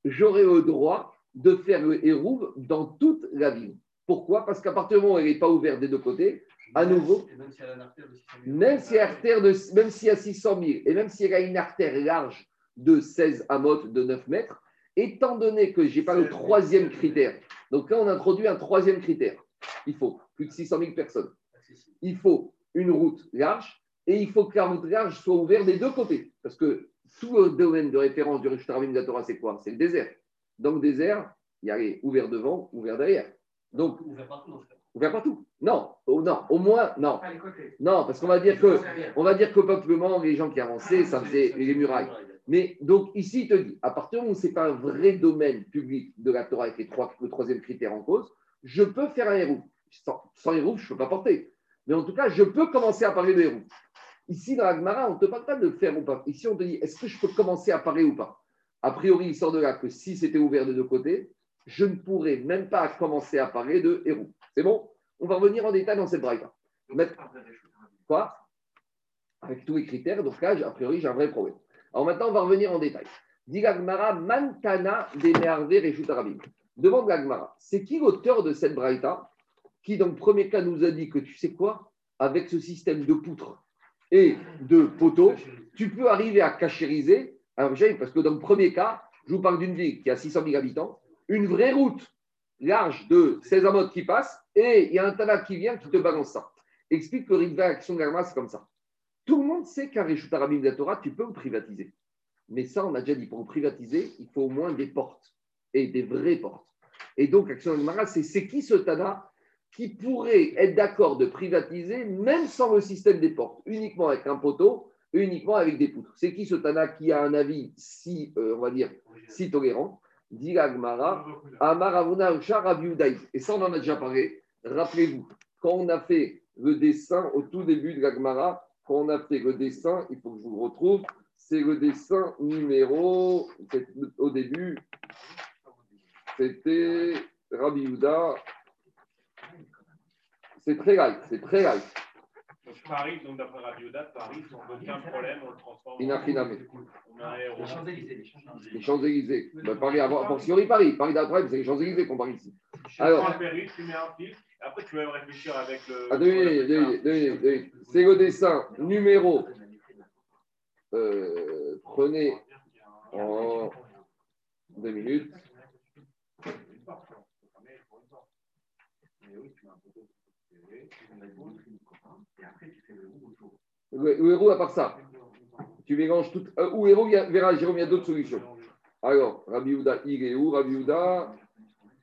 J'aurais le droit de faire le Hérouv dans toute la ville. Pourquoi? Parce qu'à partir du moment où elle n'est pas ouverte des deux côtés, à nouveau, même s'il y a une artère de, même a 600 000, et même s'il y a une artère large de 16 amotes de 9 mètres, étant donné que je n'ai pas le troisième critère, donc là on introduit un troisième critère, il faut plus de 600 000 personnes, il faut une route large, et il faut que la route large soit ouverte des deux côtés, parce que tout le domaine de référence du Rishtaravim de la Torah, c'est quoi? C'est le désert. Dans le désert, il y a les ouvert devant, ouvert derrière. Donc, ouvert partout. Ouvert partout. Non, au, non, au moins, non. Non, parce qu'on va dire que, on va dire peuplement, les gens qui avançaient, ça faisait les murailles. Mais donc ici, il te dit, à partir du moment où ce n'est pas un vrai domaine public de la Torah avec les trois, le troisième critère en cause, je peux faire un héros. Sans, sans héros, je ne peux pas porter. Mais en tout cas, je peux commencer à parler de héros. Ici, dans l'Agmara, on ne te parle pas de faire ou pas. Ici, on te dit, est-ce que je peux commencer à parler ou pas? A priori, il sort de là que si c'était ouvert de deux côtés, je ne pourrais même pas commencer à parler de héros. C'est bon? On va revenir en détail dans cette braille-là. Quoi? Avec tous les critères, donc là, a priori, j'ai un vrai problème. Alors maintenant, on va revenir en détail. Dit Mantana et Arabim. Demande Gagmara, c'est qui l'auteur de cette braïta qui, dans le premier cas, nous a dit que tu sais quoi Avec ce système de poutres et de poteaux, tu peux arriver à cachériser. Alors, parce que dans le premier cas, je vous parle d'une ville qui a 600 000 habitants, une vraie route large de 16 amotes qui passe, et il y a un Tana qui vient qui te balance ça. Explique que le action de c'est comme ça. Tout le monde sait qu'un Réchut Arabim de la Torah, tu peux le privatiser. Mais ça, on a déjà dit, pour le privatiser, il faut au moins des portes, et des vraies portes. Et donc, Action de c'est qui ce Tana qui pourrait être d'accord de privatiser, même sans le système des portes, uniquement avec un poteau, uniquement avec des poutres. C'est qui ce Tana qui a un avis si, euh, on va dire, si tolérant? Dit Agmara, Amaravuna Et ça, on en a déjà parlé. Rappelez-vous, quand on a fait le dessin au tout début de l'Agmara, quand on a fait le dessin, il faut que je vous le retrouve, c'est le dessin numéro, au début, c'était Rabbi C'est très light, c'est très light. Paris, donc d'après Rabioda, Paris, sans aucun problème, on le transforme en. Les Champs-Élysées. Les Champs-Élysées. Ben, Paris, avant, a fortiori Paris. Paris d'après, c'est les Champs-Élysées qu'on parle ici. Alors. tu mets un fil. Après, tu vas même réfléchir avec le. Ah, devinez, C'est le dessin numéro. Euh, prenez en deux minutes. Héros, à part ça, tu mélanges tout. Euh, verra, Jérôme, il y a d'autres solutions. Alors, Rabbi Houda, il est où Houda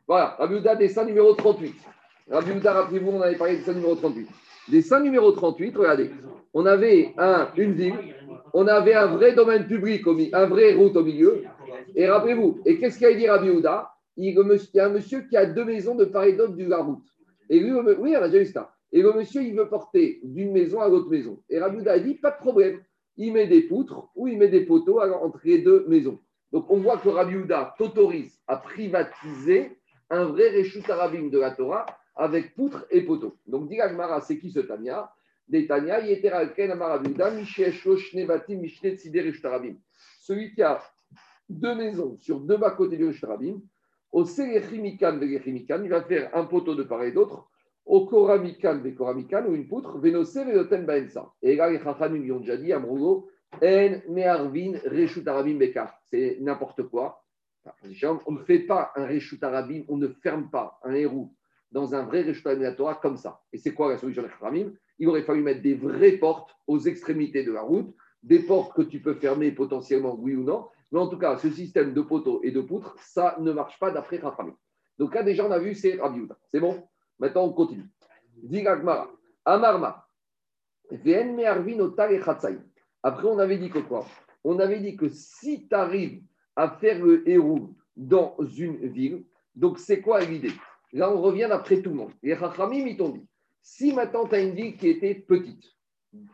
Voilà, Rabbi Houda, dessin numéro 38. Rabbi Houda, rappelez-vous, on avait parlé de dessin numéro 38. Dessin numéro 38, regardez. On avait un, une ville, on avait un vrai domaine public, un vrai route au milieu. Et rappelez-vous, et qu'est-ce qu'il a dit Rabbi Houda il, y a un monsieur qui a deux maisons de part et d'autre du la route. Et lui, oui, on a déjà vu ça. Et le monsieur, il veut porter d'une maison à l'autre maison. Et Rabouda a dit, pas de problème. Il met des poutres ou il met des poteaux entre les deux maisons. Donc on voit que Rabbi t'autorise à privatiser un vrai Réchut Arabim de la Torah avec poutres et poteaux. Donc dit c'est qui ce Tania? Des Tania, Celui qui a deux maisons sur deux bas côtés du Réchut Arabim, au Selechimikan il va faire un poteau de part et d'autre, au Koramikan Koramikan ou une poutre, Venose Veloten Baensa. Et là, les Chachamim lui ont déjà dit, Amrougo, En Meharvin Reshut Arabim Bekar. C'est n'importe quoi. On ne fait pas un Reshut Arabim, on ne ferme pas un héros dans un vrai Reshut Arabim Torah comme ça. Et c'est quoi la solution des Chachamim Il aurait fallu mettre des vraies portes aux extrémités de la route, des portes que tu peux fermer potentiellement, oui ou non, mais en tout cas, ce système de poteaux et de poutres, ça ne marche pas d'après Rafami. Donc là, déjà, on a vu, c'est Rabbi C'est bon? Maintenant, on continue. Digagmara. Amarma. Après, on avait dit que quoi? On avait dit que si tu arrives à faire le héros dans une ville, donc c'est quoi l'idée? Là, on revient d'après tout le monde. Les Rachamim, ils t'ont dit si maintenant tu as une ville qui était petite,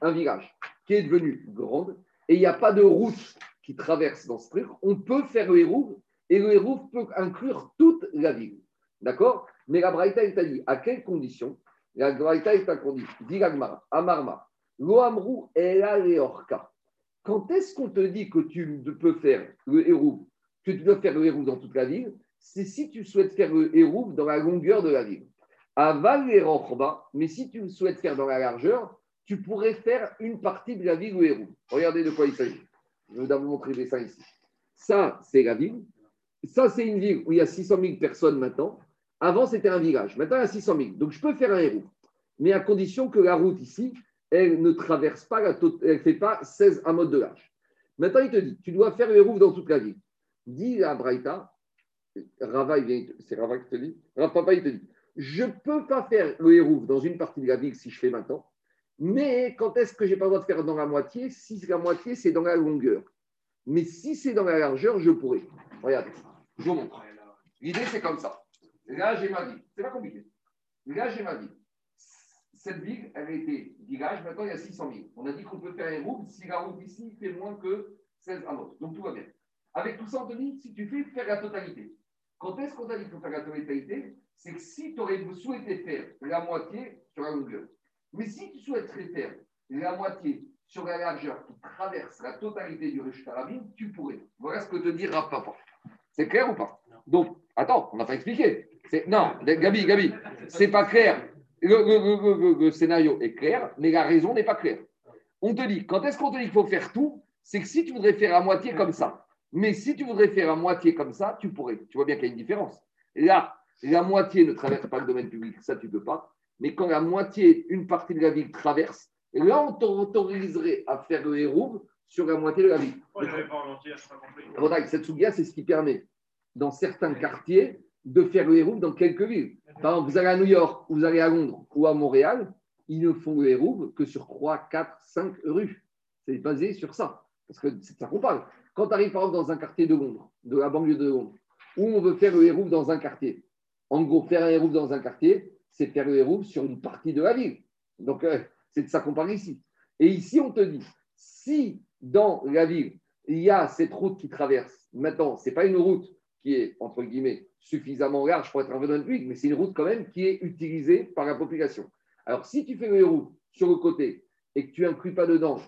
un village, qui est devenu grande, et il n'y a pas de route qui traverse dans ce truc, on peut faire le héros et le héros peut inclure toute la ville. D'accord? Mais la Braïta, elle t'a dit à quelles conditions? La Braïta, elle t'a dit dit Amarma, Loamru, Leorka. Quand est-ce qu'on te dit que tu peux faire le héros, que tu dois faire le héros dans toute la ville? C'est si tu souhaites faire le héros dans la longueur de la ville. Aval les mais si tu souhaites faire dans la largeur, tu pourrais faire une partie de la ville le héros. Regardez de quoi il s'agit. Je vais vous montrer des dessins ici. Ça, c'est la ville. Ça, c'est une ville où il y a 600 000 personnes maintenant. Avant, c'était un village. Maintenant, il y a 600 000. Donc, je peux faire un héros. Mais à condition que la route ici, elle ne traverse pas, la elle ne fait pas 16 mode de large. Maintenant, il te dit, tu dois faire le héros dans toute la ville. Dis à Braïta, Rava, c'est Rava qui te dit, Papa, il te dit, je ne peux pas faire le héros dans une partie de la ville si je fais maintenant, mais quand est-ce que je n'ai pas le droit de faire dans la moitié Si la moitié, c'est dans la longueur? Mais si c'est dans la largeur, je pourrais. Regardez, je vous montre. L'idée, c'est comme ça. Là, j'ai ma ville. C'est pas compliqué. Là, j'ai ma ville. Cette ville, elle a été village. Maintenant, il y a 600 000. On a dit qu'on peut faire une route si la route ici fait moins que 16 amotes. Donc, tout va bien. Avec tout ça, Anthony, si tu fais faire la totalité. Quand est-ce qu'on t'a dit qu'il faut faire la totalité C'est que si tu aurais souhaité faire la moitié sur la longueur, mais si tu souhaiterais faire la moitié sur la largeur qui traverse la totalité du Réchut tu pourrais. Voilà ce que te dit Papa. C'est clair ou pas? Donc, attends, on n'a pas expliqué. Non, Gabi, Gabi, c'est pas clair. Le, scénario est clair, mais la raison n'est pas claire. On te dit, quand est-ce qu'on te dit qu'il faut faire tout? C'est que si tu voudrais faire à moitié comme ça, mais si tu voudrais faire à moitié comme ça, tu pourrais. Tu vois bien qu'il y a une différence. Là, la moitié ne traverse pas le domaine public, ça tu peux pas mais quand la moitié, une partie de la ville traverse, là, on t'autoriserait à faire le héros sur la moitié de la ville. Cette souga, c'est ce qui permet, dans certains quartiers, de faire le héros dans quelques villes. Par exemple, vous allez à New York, vous allez à Londres ou à Montréal, ils ne font le héros que sur 3, 4, 5 rues. C'est basé sur ça. Parce que c'est ça qu'on parle. Quand tu arrives, par exemple, dans un quartier de Londres, de la banlieue de Londres, où on veut faire le héros dans un quartier, en gros, faire un héros dans un quartier, c'est faire le héros sur une partie de la ville. Donc, euh, c'est de ça qu'on parle ici. Et ici, on te dit, si dans la ville, il y a cette route qui traverse, maintenant, ce n'est pas une route qui est, entre guillemets, suffisamment large pour être un domaine public, mais c'est une route quand même qui est utilisée par la population. Alors, si tu fais le héros sur le côté et que tu n'inclus pas dedans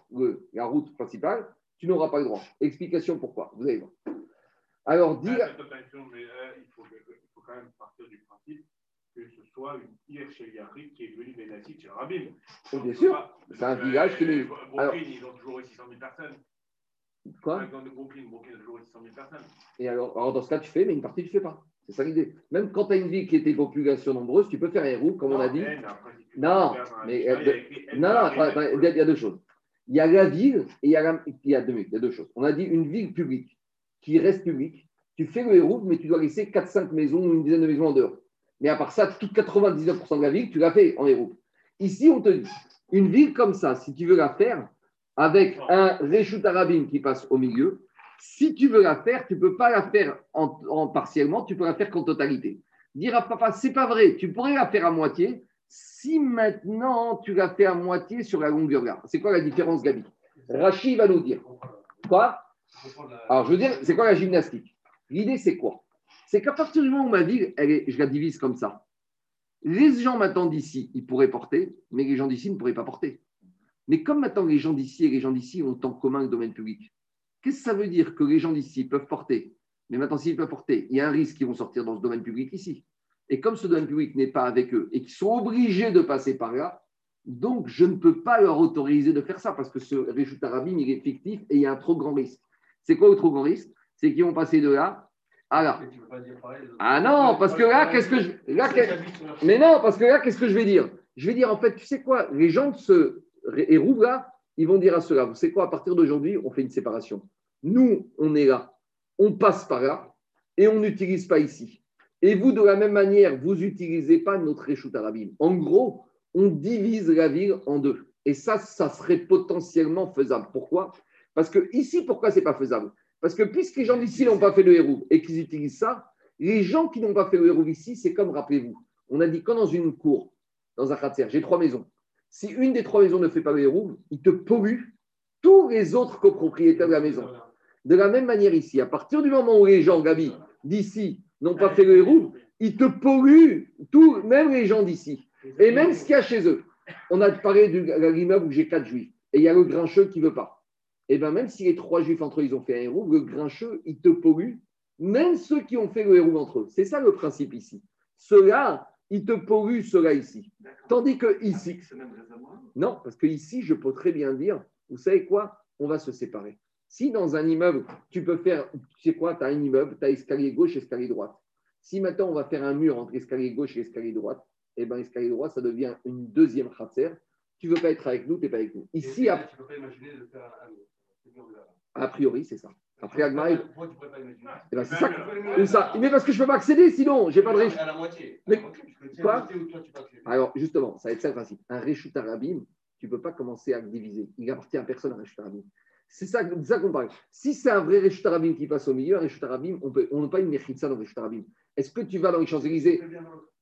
la route principale, tu n'auras pas le droit. Explication pourquoi. Vous allez voir. Alors, dire. Euh, il faut quand même partir du principe que ce soit une île chez Yahrid qui est devenue Benazit chez le Rabin. Oh, bien sûr, c'est un village qui est. Brooklyn, alors... ils ont toujours eu 600 000 personnes. Quoi Dans Brooklyn, Brooklyn a toujours eu 600 000 personnes. Et alors, alors, dans ce cas, tu fais, mais une partie, tu ne fais pas. C'est ça l'idée. Même quand tu as une ville qui était population nombreuse, tu peux faire un roux, comme non, on a dit. non, mais non, non, il y a deux choses. Il y a la ville et il y a, deux, il y a choses. On a dit une ville publique qui reste publique. Tu fais le héros, mais tu dois laisser 4-5 maisons ou une dizaine de maisons en dehors. Mais à part ça, tout 99% de la ville, tu l'as fait en héros. Ici, on te dit, une ville comme ça, si tu veux la faire, avec un Réchut Arabim qui passe au milieu, Si tu veux la faire, tu ne peux pas la faire en, partiellement, tu peux la faire qu'en totalité. Dire à papa, c'est pas vrai, tu pourrais la faire à moitié si maintenant tu la fais à moitié sur la longueur là. C'est quoi la différence, Gabi? Rachid va nous dire. Quoi? Alors, je veux dire, c'est quoi la gymnastique? L'idée, c'est quoi? C'est qu'à partir du moment où ma ville, je la divise comme ça, les gens maintenant d'ici, ils pourraient porter, mais les gens d'ici ne pourraient pas porter. Mais comme maintenant les gens d'ici et les gens d'ici ont en commun le domaine public, qu'est-ce que ça veut dire que les gens d'ici peuvent porter? Mais maintenant, s'ils peuvent porter, il y a un risque qu'ils vont sortir dans ce domaine public ici. Et comme ce domaine public n'est pas avec eux et qu'ils sont obligés de passer par là, donc je ne peux pas leur autoriser de faire ça parce que ce Réchout Arabim, il est fictif et il y a un trop grand risque. C'est quoi le trop grand risque? C'est qu'ils vont passer de là à là. Ah non, parce que là, qu'est-ce que je. Mais non, parce que là, qu'est-ce que je vais dire? Je vais dire, en fait, tu sais quoi? Les gens de ce Hérouv là, ils vont dire à cela, vous savez quoi? À partir d'aujourd'hui, on fait une séparation. Nous, on est là, on passe par là et on n'utilise pas ici. Et vous, de la même manière, vous n'utilisez pas notre Réchout Arabim. En gros, on divise la ville en deux. Et ça, ça serait potentiellement faisable. Pourquoi? Parce que ici, pourquoi c'est pas faisable? Parce que puisque les gens d'ici n'ont pas fait le héros et qu'ils utilisent ça, les gens qui n'ont pas fait le héros ici, c'est comme, rappelez-vous, on a dit quand dans une cour, dans un khatser, j'ai trois maisons. Si une des trois maisons ne fait pas le héros, il te pollue tous les autres copropriétaires de la maison. De la même manière ici, à partir du moment où les gens, Gabi, d'ici, n'ont pas fait le héros, ils te polluent, tous, même les gens d'ici. Et même ce qu'il y a chez eux. On a parlé de l'immeuble où j'ai quatre juifs. Et il y a le grincheux qui ne veut pas. Et bien, même si les trois juifs entre eux, ils ont fait un héros, le grincheux, il te pollue, même ceux qui ont fait le héros entre eux. C'est ça le principe ici. Ceux-là, ils te polluent, ceux-là ici. Tandis que ici. Non, parce que ici, je peux très bien dire, vous savez quoi? On va se séparer. Si dans un immeuble, tu peux faire, tu sais quoi, tu as un immeuble, tu as escalier gauche, escalier droite. Si maintenant on va faire un mur entre escalier gauche et escalier droite, et eh bien l'escalier droit, ça devient une deuxième khatser. Tu ne veux pas être avec nous, tu n'es pas avec nous. Ici, a... tu peux pas imaginer de faire un A priori, c'est ça. Après Agmaï. Pourquoi tu ne pourrais pas imaginer eh ben, C'est ça, ça. Mais parce que je ne peux pas accéder, sinon, j'ai pas de réchute. À la moitié. Mais quoi Alors, justement, ça va être ça le principe. Un réchute arabim, tu ne peux pas commencer à le diviser. Il appartient à personne, un réchute arabim. C'est ça, ça qu'on parle. Si c'est un vrai réchute arabim qui passe au milieu, un réchute arabim, on n'a pas une ça dans le réchute arabim. Est-ce que tu vas dans les Champs-Élysées?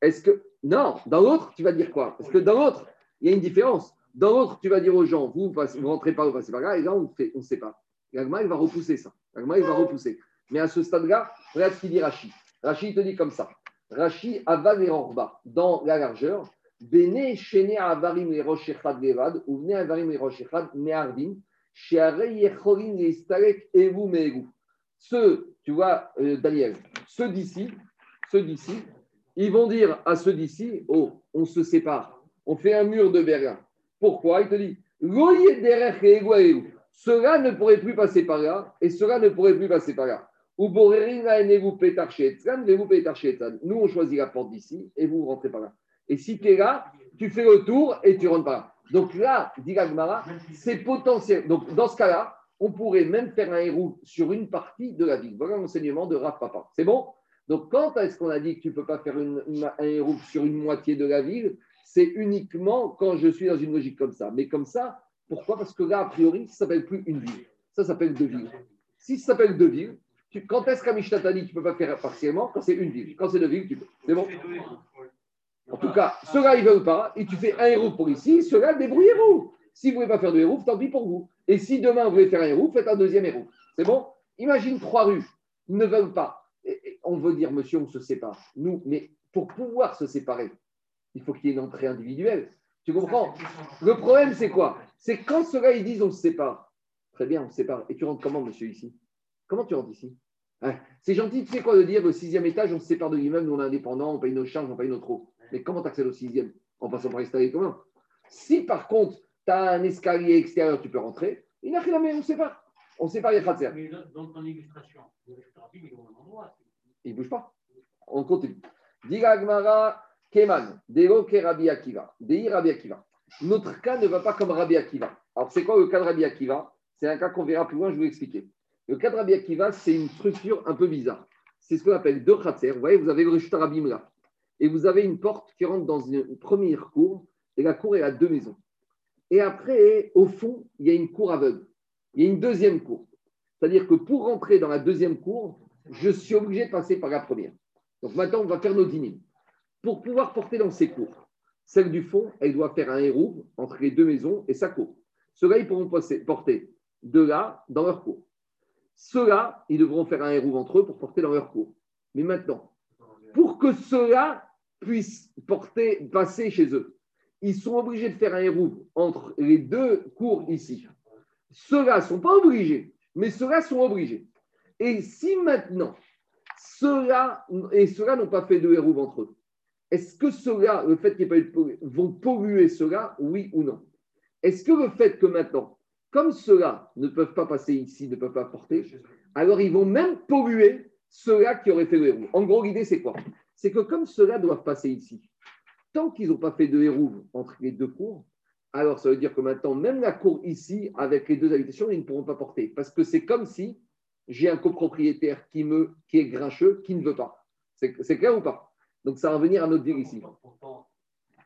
Est-ce que. Non, dans l'autre, tu vas dire quoi? Parce que dans l'autre, il y a une différence. Dans l'autre, tu vas dire aux gens, vous ne rentrez pas, vous passez par là, et là, on ne on sait pas. L'agma, il va repousser ça. L'agma, il va repousser. Mais à ce stade-là, regarde ce qu'il dit Rachi. Rachi, il te dit comme ça. Rachi, aval et orba, dans la largeur, Bene, Shene, avarim, les roches, levad, ou avarim, les roches, Ceux, tu vois, euh, Daniel, ceux d'ici, ceux d'ici, ils vont dire à ceux d'ici, oh, on se sépare, on fait un mur de Berlin. Pourquoi? Il te dit, cela ne pourrait plus passer par là, et cela ne pourrait plus passer par là. Nous, on choisit la porte d'ici, et vous rentrez par là. Et si tu es là, tu fais le tour et tu rentres par là. Donc là, dit c'est potentiel. Donc dans ce cas-là, on pourrait même faire un héros sur une partie de la ville. Voilà l'enseignement de Rav Papa. C'est bon? Donc, quand est-ce qu'on a dit que tu ne peux pas faire un héros sur une moitié de la ville? C'est uniquement quand je suis dans une logique comme ça. Mais comme ça, pourquoi? Parce que là, a priori, ça ne s'appelle plus une ville. Ça s'appelle deux villes. Si ça s'appelle deux villes, quand est-ce qu'à t'a dit tu ne peux pas faire partiellement? Quand c'est une ville. Quand c'est deux villes, tu peux. C'est bon? En tout cas, ceux-là, ils veulent pas. Et tu fais un héros pour ici. Ceux-là, débrouillez-vous. Si vous ne voulez pas faire de héros, tant pis pour vous. Et si demain, vous voulez faire un héros, faites un deuxième héros. C'est bon? Imagine trois rues. Ne veulent pas on veut dire, monsieur, on se sépare. Nous, mais pour pouvoir se séparer, il faut qu'il y ait une entrée individuelle. Tu comprends? Le problème, c'est quoi? C'est quand ceux-là, ils disent on se sépare. Très bien, on se sépare. Et tu rentres comment, monsieur, ici? Comment tu rentres ici? Hein? C'est gentil, tu sais quoi, de dire le sixième étage, on se sépare de lui-même, nous on est indépendant, on paye nos charges, on paye notre eau. Mais comment tu accèdes au sixième En passant par l'escalier commun? Si par contre, tu as un escalier extérieur, tu peux rentrer, il n'a rien à on ne sait pas. On ne sait pas, il y a Mais dans ton illustration, il ne bouge pas. On continue. Diragmara Keman, Dero Rabbi Akiva. Dei Rabbi Akiva. Notre cas ne va pas comme Rabbi Akiva. Alors, c'est quoi le cas de Rabbi Akiva? C'est un cas qu'on verra plus loin, je vais vous expliquer. Le cas de Rabbi Akiva, c'est une structure un peu bizarre. C'est ce qu'on appelle deux khatser. Vous voyez, vous avez le Rishta Rabim là. Et vous avez une porte qui rentre dans une première cour. Et la cour est à deux maisons. Et après, au fond, il y a une cour aveugle. Il y a une deuxième cour. C'est-à-dire que pour rentrer dans la deuxième cour, je suis obligé de passer par la première. Donc maintenant, on va faire nos dîners. Pour pouvoir porter dans ces cours, celle du fond, elle doit faire un héros entre les deux maisons et sa cour. Ceux-là, ils pourront porter de là dans leur cour. Ceux-là, ils devront faire un héros entre eux pour porter dans leur cour. Mais maintenant, pour que ceux-là puissent porter, passer chez eux, ils sont obligés de faire un héros entre les deux cours ici. Ceux-là ne sont pas obligés, mais ceux-là sont obligés. Et si maintenant, ceux-là et ceux-là n'ont pas fait de héros entre eux, est-ce que ceux-là, le fait qu'ils vont polluer ceux-là, oui ou non? Est-ce que le fait que maintenant, comme ceux-là ne peuvent pas passer ici, ne peuvent pas porter, alors ils vont même polluer ceux-là qui auraient fait le héros. En gros, l'idée, c'est quoi? C'est que comme ceux-là doivent passer ici, tant qu'ils n'ont pas fait de héros entre les deux cours, alors ça veut dire que maintenant, même la cour ici, avec les deux habitations, ils ne pourront pas porter. Parce que c'est comme si j'ai un copropriétaire qui, me, qui est grincheux, qui ne veut pas. C'est clair ou pas? Donc ça va revenir à notre dire ici.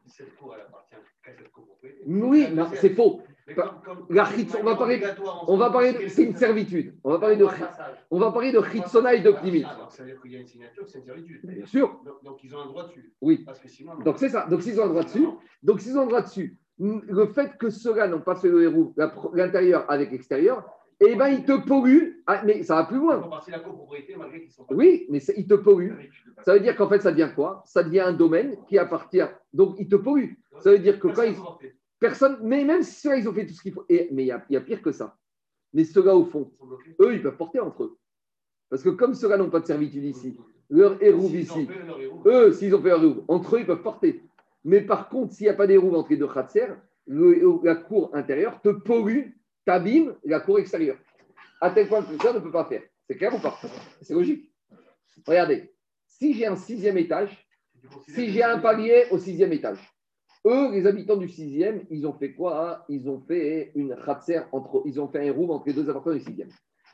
Cette cour, elle appartient qu'à cette copropriété. Oui, c'est faux. la on va parler, on va parler de, c'est une servitude. On va parler de, on va parler de Hitsona et de Plimit. Ah, ça veut dire qu'il y a une signature, c'est une servitude. Bien sûr. Donc, ils ont un droit dessus. Oui. donc c'est ça. Donc s'ils ont un droit dessus, donc s'ils ont un droit dessus, le fait que ceux-là n'ont pas fait le héros, l'intérieur avec l'extérieur, eh bien, ils te polluent. Ah, mais ça va plus loin. Oui, mais ils te polluent. Ça veut dire qu'en fait, ça devient quoi? Ça devient un domaine qui appartient. Donc, ils te polluent. Ça veut dire que quand ils. Personne, mais même si ceux-là, ils ont fait tout ce qu'il faut. Et, mais il y, a, pire que ça. Mais ceux-là, au fond, eux, ils peuvent porter entre eux. Parce que comme ceux-là n'ont pas de servitude ici, leur héros ici, eux, s'ils ont fait leur héros, entre eux, ils peuvent porter. Mais par contre, s'il n'y a pas d'héros entre les deux khatser, la cour intérieure te pollue t'abîmes la cour extérieure. À tel point que ça ne peut pas faire. C'est clair ou pas? C'est logique. Regardez, si j'ai un sixième étage, si j'ai un palier au sixième étage, eux, les habitants du sixième, ils ont fait quoi? Ils ont fait une ratser entre, ils ont fait un room entre les deux appartements du sixième.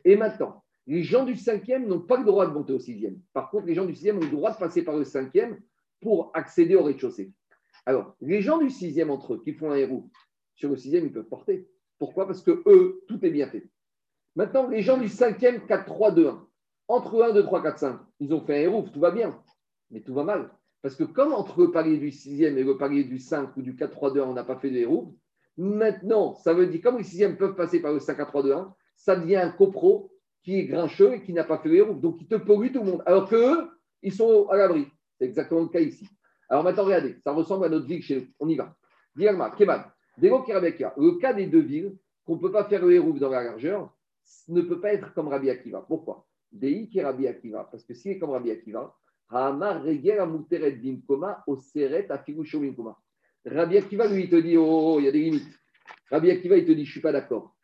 Et maintenant, les gens du cinquième n'ont pas le droit de monter au sixième. Par contre, les gens du sixième ont le droit de passer par le cinquième pour accéder au rez-de-chaussée. Alors, les gens du sixième entre eux qui font un héros, sur le sixième, ils peuvent porter. Pourquoi? Parce que eux, tout est bien fait. Maintenant, les gens du 5e 4, 3, 2, 1, entre 1, 2, 3, 4, 5, ils ont fait un héros, tout va bien, mais tout va mal. Parce que comme entre le palier du 6e et le palier du 5 ou du 4, 3, 2, 1, on n'a pas fait de héros, maintenant, ça veut dire, comme les 6e peuvent passer par le 5, 4, 3, 2, 1, ça devient un copro qui est grincheux et qui n'a pas fait de héros. Donc, il te pollue tout le monde. Alors qu'eux, ils sont à l'abri. C'est exactement le cas ici. Alors maintenant, regardez, ça ressemble à notre ville chez nous. On y va. Diagma, Kemal. Le cas des deux villes, qu'on ne peut pas faire le hérouf dans la largeur, ne peut pas être comme Rabbi Akiva. Pourquoi? Dei qui Rabbi Akiva. Parce que s'il est comme Rabbi Akiva, Rabbi Akiva, lui, il te dit, oh, oh, oh, il y a des limites. Rabbi Akiva, il te dit, je ne suis pas d'accord.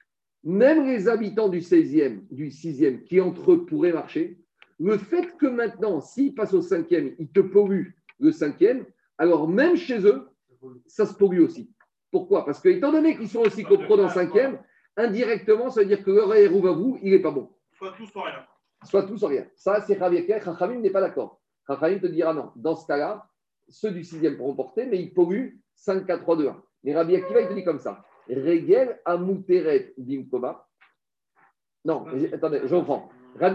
Même les habitants du 16e, du 6e, qui entre eux pourraient marcher, le fait que maintenant, s'ils passent au 5e, ils te polluent le 5e, alors même chez eux, ça se pollue aussi. Pourquoi? Parce que, étant donné qu'ils sont aussi copro dans le cinquième, indirectement, ça veut dire que à vous, il n'est pas bon. Soit tout, soit rien. Soit tout, soit rien. Ça, c'est Javier Chachamim n'est pas d'accord. Chachamim te dira non. Dans ce cas-là, ceux du sixième pourront porter, mais ils polluent 5, 4, 3, 2, 1. Mais Rabbi Akiva, il te dit comme ça. Regel amuteret bimkoma. Non, attendez, je reprends.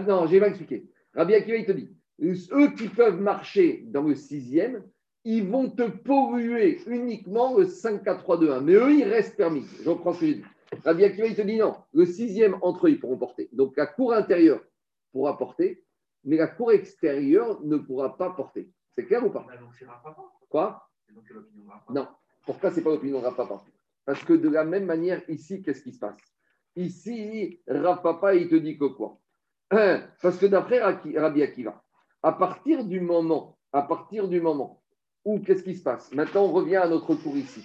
Non, j'ai mal expliqué. Rabbi Akiva, il te dit, eux qui peuvent marcher dans le sixième, ils vont te polluer uniquement le 5, 4, 3, 2, 1. Mais eux, ils restent permis. Je reprends ce que j'ai dit. Rabbi Akiva, il te dit non. Le sixième, entre eux, ils pourront porter. Donc la cour intérieure pourra porter, mais la cour extérieure ne pourra pas porter. C'est clair ou pas? Bah, Quoi? Non. Pourquoi ce n'est pas l'opinion de Papa Parce que de la même manière, ici, qu'est-ce qui se passe? Ici, Papa, il te dit que quoi? Parce que d'après Rabbi Akiva, à partir du moment, à partir du moment ou qu'est-ce qui se passe? Maintenant, on revient à notre tour ici.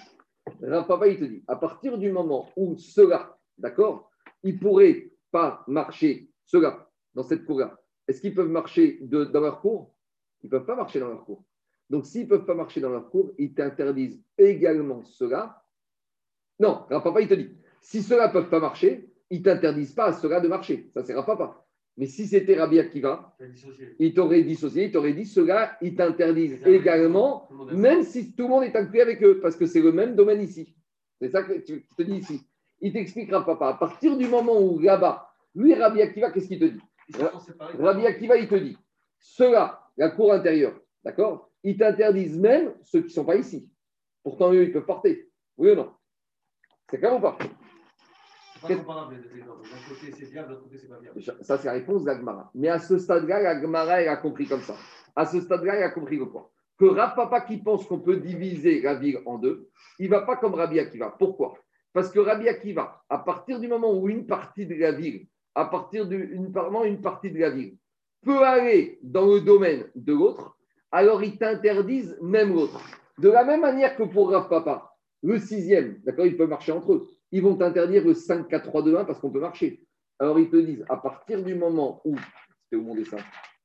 Papa, il te dit, à partir du moment où ceux-là, d'accord, ils ne pourraient pas marcher, ceux-là, dans cette cour-là, est-ce qu'ils peuvent marcher dans leur cours Ils ne peuvent pas marcher dans leur cours. Donc, s'ils ne peuvent pas marcher dans leur cours, ils t'interdisent également cela. Non, Papa, il te dit, si ceux-là ne peuvent pas marcher, ils ne t'interdisent pas à ceux-là de marcher. Ça, c'est Papa. Mais si c'était Rabbi Akiva, il t'aurait dissocié, il t'aurait dit ceux-là, ils t'interdisent également, même si tout le monde est inclus avec eux, parce que c'est le même domaine ici. C'est ça que tu te dis ici. Il t'expliquera, papa, à partir du moment où là-bas, Lui, Rabbi Akiva, qu'est-ce qu'il te dit Rabbi Akiva, il te dit, ceux-là, la cour intérieure, d'accord Ils t'interdisent même ceux qui ne sont pas ici. Pourtant, eux, ils peuvent porter. Oui ou non? C'est clair ou pas? Pas comparable les exemples. D'un côté c'est bien, de l'autre côté c'est pas bien. Ça, c'est la réponse d'Agmara. Mais à ce stade-là, l'Agmara, elle a compris comme ça. À ce stade-là, elle a compris le point. Que Rav Papa qui pense qu'on peut diviser la ville en deux, il ne va pas comme Rabbi Akiva. Pourquoi? Parce que Rabbi Akiva, à partir du moment où une partie de la ville, à partir d'une une partie de la ville, peut aller dans le domaine de l'autre, alors ils t'interdisent même l'autre. De la même manière que pour Rav Papa, le sixième, d'accord, ils peuvent marcher entre eux. Ils vont t'interdire le 5, 4, 3, 2, 1 parce qu'on peut marcher. Alors ils te disent, à partir du moment où, c'était où mon dessin,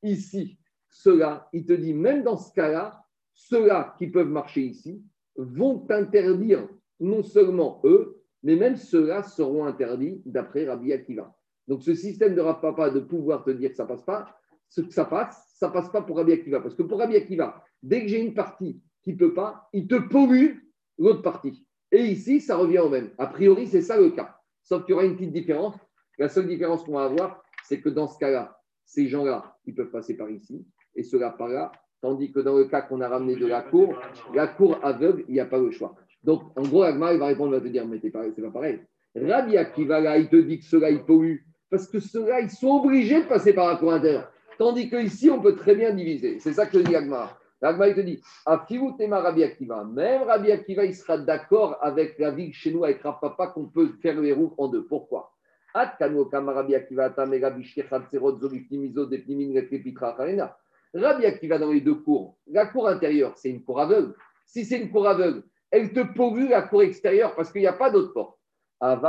ici, ceux-là, il te dit, même dans ce cas-là, ceux-là qui peuvent marcher ici vont t'interdire non seulement eux, mais même ceux-là seront interdits d'après Rabbi Akiva. Donc ce système de Rav Papa de pouvoir te dire que ça passe pas, ce que ça passe, ça passe pas pour Rabbi Akiva. Parce que pour Rabbi Akiva, dès que j'ai une partie qui ne peut pas, il te pollue l'autre partie. Et ici, ça revient au même. A priori, c'est ça le cas. Sauf qu'il y aura une petite différence. La seule différence qu'on va avoir, c'est que dans ce cas-là, ces gens-là, ils peuvent passer par ici et ceux-là par là. Tandis que dans le cas qu'on a ramené de la cour, la cour aveugle, il n'y a pas le choix. Donc, en gros, Agma, il va répondre, il va te dire, mais c'est pas, pas pareil. Rabbi Akiva, là, il te dit que ceux-là, ils polluent. Parce que ceux-là, ils sont obligés de passer par la cour intérieure. Tandis qu'ici, on peut très bien diviser. C'est ça que dit Agma. Agma, il te dit, Rabbi Akiva. Même Rabbi Akiva, il sera d'accord avec la vie chez nous, avec Rav Papa, qu'on peut faire les roues en deux. Pourquoi? Rabbi Akiva, dans les deux cours. La cour intérieure, c'est une cour aveugle. Si c'est une cour aveugle, elle te pollue la cour extérieure parce qu'il n'y a pas d'autre porte. Là,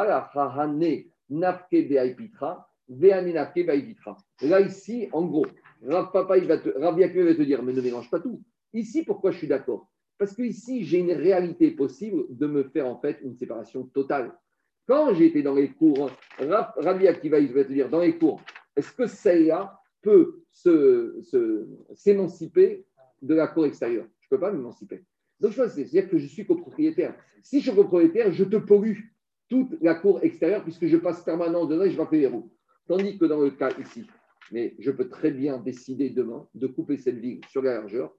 ici, en gros, Rav Papa, il va te, Rav va te dire, mais ne mélange pas tout. Ici, pourquoi je suis d'accord? Parce que ici, j'ai une réalité possible de me faire en fait une séparation totale. Quand j'étais dans les cours, Rabbi Akiva, il va te dire, dans les cours, est-ce que celle-là peut s'émanciper de la cour extérieure? Je ne peux pas m'émanciper. Donc, c'est-à-dire que je suis copropriétaire. Si je suis copropriétaire, je te pollue toute la cour extérieure puisque je passe permanent dedans et je vais faire les roues. Tandis que dans le cas ici, mais je peux très bien décider demain de couper cette ville sur la largeur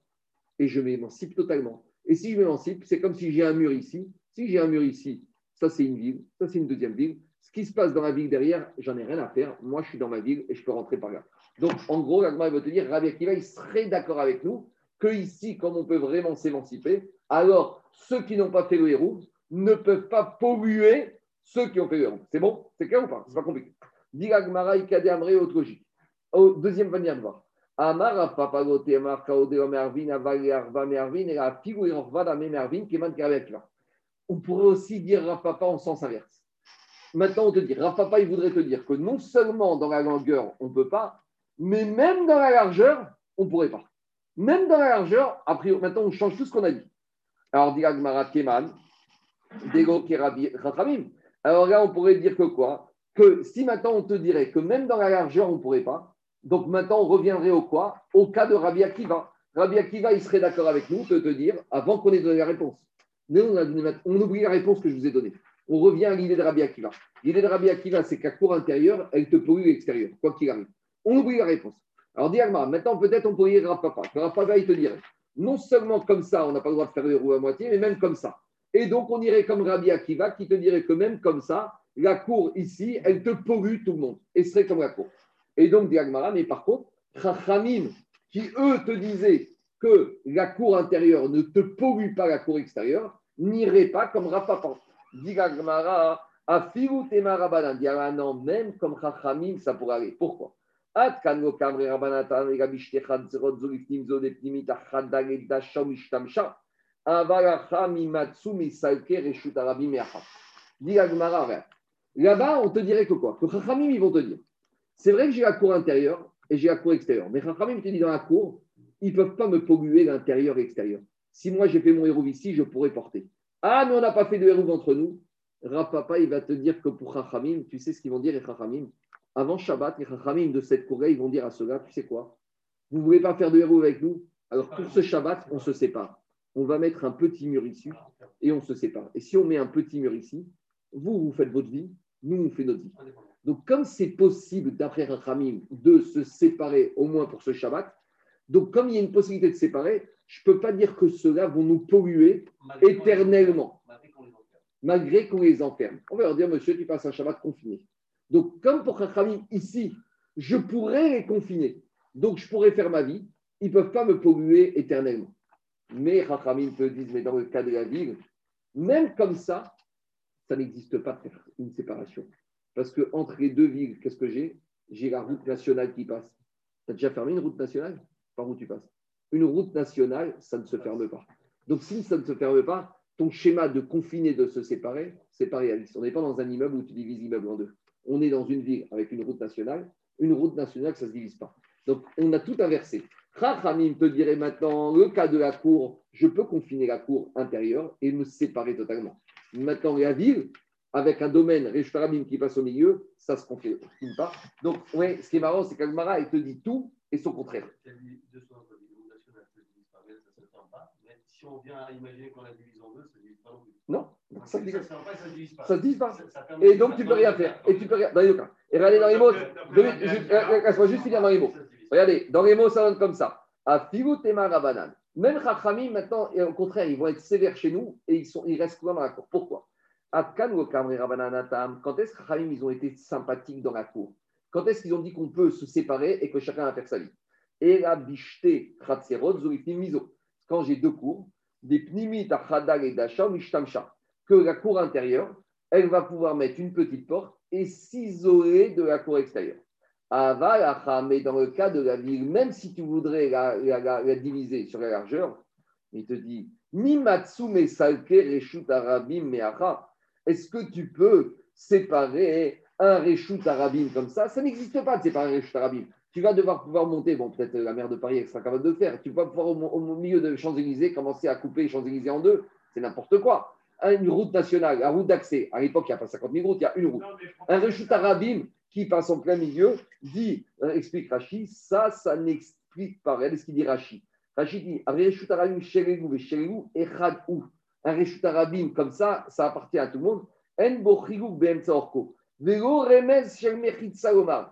et je m'émancipe totalement. Et si je m'émancipe, c'est comme si j'ai un mur ici. Si j'ai un mur ici, ça c'est une ville, ça c'est une deuxième ville. Ce qui se passe dans la ville derrière, j'en ai rien à faire. Moi, je suis dans ma ville et je peux rentrer par là. Donc, en gros, Agma va te dire, Rabbi Akiva, il serait d'accord avec nous que ici, comme on peut vraiment s'émanciper, alors ceux qui n'ont pas fait le héros ne peuvent pas polluer ceux qui ont fait le héros. C'est bon? C'est clair ou pas? C'est pas compliqué. Dit Agmara, Ikade Amré, autre logique. Deuxième manière de voir. Amar mervin et la mervin. On pourrait aussi dire Rapapa en sens inverse. Maintenant, on te dit, Rapapa, il voudrait te dire que non seulement dans la longueur, on ne peut pas, mais même dans la largeur, on ne pourrait pas. Même dans la largeur, maintenant, on change tout ce qu'on a dit. Alors, dit Keman, Dego Alors là, on pourrait dire que quoi? Que si maintenant on te dirait que même dans la largeur, on ne pourrait pas, donc maintenant, on reviendrait au quoi? Au cas de Rabbi Akiva. Rabbi Akiva, il serait d'accord avec nous de te dire, avant qu'on ait donné la réponse. Mais on, oublie la réponse que je vous ai donnée. On revient à l'idée de Rabbi Akiva. L'idée de Rabbi Akiva, c'est qu'à cour intérieure, elle te pollue l'extérieur, quoi qu'il arrive. On oublie la réponse. Alors, dis maintenant peut-être on pourrait dire Rav Papa. Papa, il te dirait, non seulement comme ça, on n'a pas le droit de faire les roues à moitié, mais même comme ça. Et donc, on irait comme Rabbi Akiva qui te dirait que même comme ça, la cour ici, elle te pollue tout le monde. Et serait comme la cour. Et donc, Diagmara, mais par contre, Chachamim, qui eux te disaient que la cour intérieure ne te pollue pas la cour extérieure, n'irait pas comme Rapapa. Diagmara, Afiru Temarabanan. Diagmara, non, même comme Chachamim, ça pourrait aller. Pourquoi? Là-bas, on te dirait que quoi? Que Chachamim, ils vont te dire c'est vrai que j'ai la cour intérieure et j'ai la cour extérieure. Mais Rachamim te dit dans la cour, ils ne peuvent pas me polluer l'intérieur et l'extérieur. Si moi j'ai fait mon héros ici, je pourrais porter. Ah, mais on n'a pas fait de héros entre nous. Rapapa, il va te dire que pour Rachamim, tu sais ce qu'ils vont dire, les Rachamim Avant Shabbat, les Rachamim de cette cour ils vont dire à ceux-là, tu sais quoi? Vous ne voulez pas faire de héros avec nous? Alors pour ce Shabbat, on se sépare. On va mettre un petit mur ici et on se sépare. Et si on met un petit mur ici, vous, vous faites votre vie, nous, on fait notre vie. Donc, comme c'est possible, d'après Rachamim, de se séparer au moins pour ce Shabbat, donc comme il y a une possibilité de séparer, je ne peux pas dire que ceux-là vont nous polluer éternellement, malgré qu'on les enferme. On va leur dire, monsieur, tu passes un Shabbat confiné. Donc, comme pour Rachamim ici, je pourrais les confiner, donc je pourrais faire ma vie, ils ne peuvent pas me polluer éternellement. Mais Rachamim peut dire, mais dans le cas de la ville, même comme ça, ça n'existe pas de faire une séparation. Parce que entre les deux villes, qu'est-ce que j'ai? J'ai la route nationale qui passe. Tu as déjà fermé une route nationale? Par où tu passes? Une route nationale, ça ne se ferme pas. Donc si ça ne se ferme pas, ton schéma de confiner, de se séparer, c'est pas réaliste. On n'est pas dans un immeuble où tu divises l'immeuble en deux. On est dans une ville avec une route nationale. Une route nationale, ça ne se divise pas. Donc on a tout inversé. Rachamim te dirait maintenant, le cas de la cour, je peux confiner la cour intérieure et me séparer totalement. Maintenant, la ville, avec un domaine Réchutarabim qui passe au milieu, ça ne se confine pas. Donc, ouais, ce qui est marrant, c'est qu'Agmara, elle te dit tout et son contraire. Si on vient à imaginer qu'on la divise en deux, ça ne divise pas non plus. Non, ça ne se divise pas. Ça se divise pas. Et donc, tu ne peux rien faire. Et tu peux rien. Dans les deux cas. Et regardez dans les mots. Laisse-moi juste finir dans les mots. Regardez, dans les mots, ça donne comme ça. À Figutema Rabanan. Même Rachamim, maintenant, au contraire, ils vont être sévères chez nous et ils, sont, ils restent dans la cour. Pourquoi? Quand est-ce que ils ont été sympathiques dans la cour? Quand est-ce qu'ils ont dit qu'on peut se séparer et que chacun va faire sa vie? Et la. Quand j'ai deux cours, des pnimit et dasha que la cour intérieure, elle va pouvoir mettre une petite porte et s'isoler de la cour extérieure. Mais dans le cas de la ville, même si tu voudrais la, la diviser sur la largeur, il te dit Nimatsume salke reshut arabim meacha est-ce que tu peux séparer un Réchout Arabim comme ça? Ça n'existe pas de séparer un Réchout Arabim. Tu vas devoir pouvoir monter, bon, peut-être la maire de Paris sera capable de le faire. Tu vas pouvoir au, milieu de Champs-Élysées commencer à couper les Champs-Élysées en deux. C'est n'importe quoi. Une route nationale, la route d'accès. À l'époque, il n'y a pas 50 000 routes, il y a une route. Un Réchout Arabim qui passe en plein milieu dit, euh, explique Rachid, ça, ça n'explique pas. Regardez ce qu'il dit Rachid. Rachid dit, Réchout Arabim, et un Réchut Arabim comme ça, ça appartient à tout le monde. Et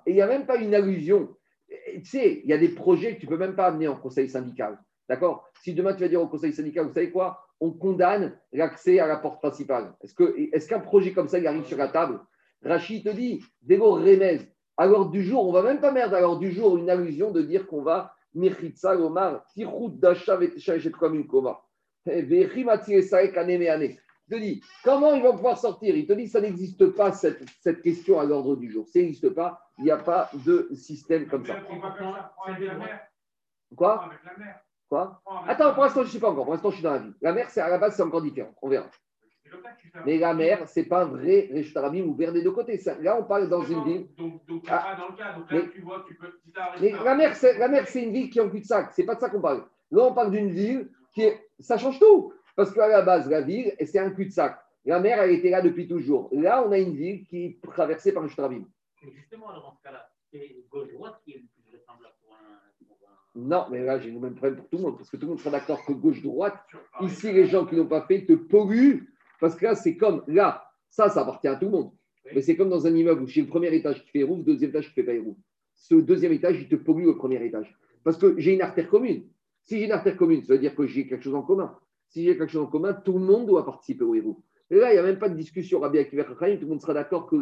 il n'y a même pas une allusion. Tu sais, il y a des projets que tu ne peux même pas amener en conseil syndical. D'accord? Si demain tu vas dire au conseil syndical, vous savez quoi? On condamne l'accès à la porte principale. Est-ce qu'un est projet comme ça, il arrive sur la table? Rachid te dit, Vélo Remez, alors du jour, on va même pas merde, alors du jour, une allusion de dire qu'on va Mechitsa Omar, Tirout Dacha comme une Il te dit, comment ils vont pouvoir sortir? Il te dit, ça n'existe pas, cette, cette question à l'ordre du jour. Ça n'existe pas, il n'y a pas de système comme ça. Quoi? Quoi? Attends, pour l'instant, je ne sais pas encore. Pour l'instant, je suis dans la vie. La mer, c'est à la base, c'est encore différent. On verra. Mais la mer, ce n'est pas un vrai Reshtarabim ouvert des deux côtés. Là, on parle dans une ville. Donc, donc ah, pas dans le cas. Donc là, mais, tu vois, tu peux. Mais la mer, c'est une ville qui est en cul-de-sac. Ce n'est pas de ça qu'on parle. Là, on parle d'une ville ça change tout. Parce qu'à la base, la ville, c'est un cul-de-sac. La mer, elle était là depuis toujours. Là, on a une ville qui est traversée par un Shtrabim. Justement, dans ce cas-là, c'est gauche-droite qui est le plus pour un. Non, mais là, j'ai le même problème pour tout le monde, parce que tout le monde sera d'accord que gauche-droite, ici, les gens qui n'ont pas fait te polluent, parce que là, c'est comme, là, ça, ça appartient à tout le monde. Mais c'est comme dans un immeuble où j'ai le premier étage qui fait rouf, le deuxième étage qui ne fait pas rouf. Ce deuxième étage, il te pollue au premier étage. Parce que j'ai une artère commune. Si j'ai une artère commune, ça veut dire que j'ai quelque chose en commun. Si j'ai quelque chose en commun, tout le monde doit participer au héros. Et là, il n'y a même pas de discussion. Rabbi Akiva tout le monde sera d'accord que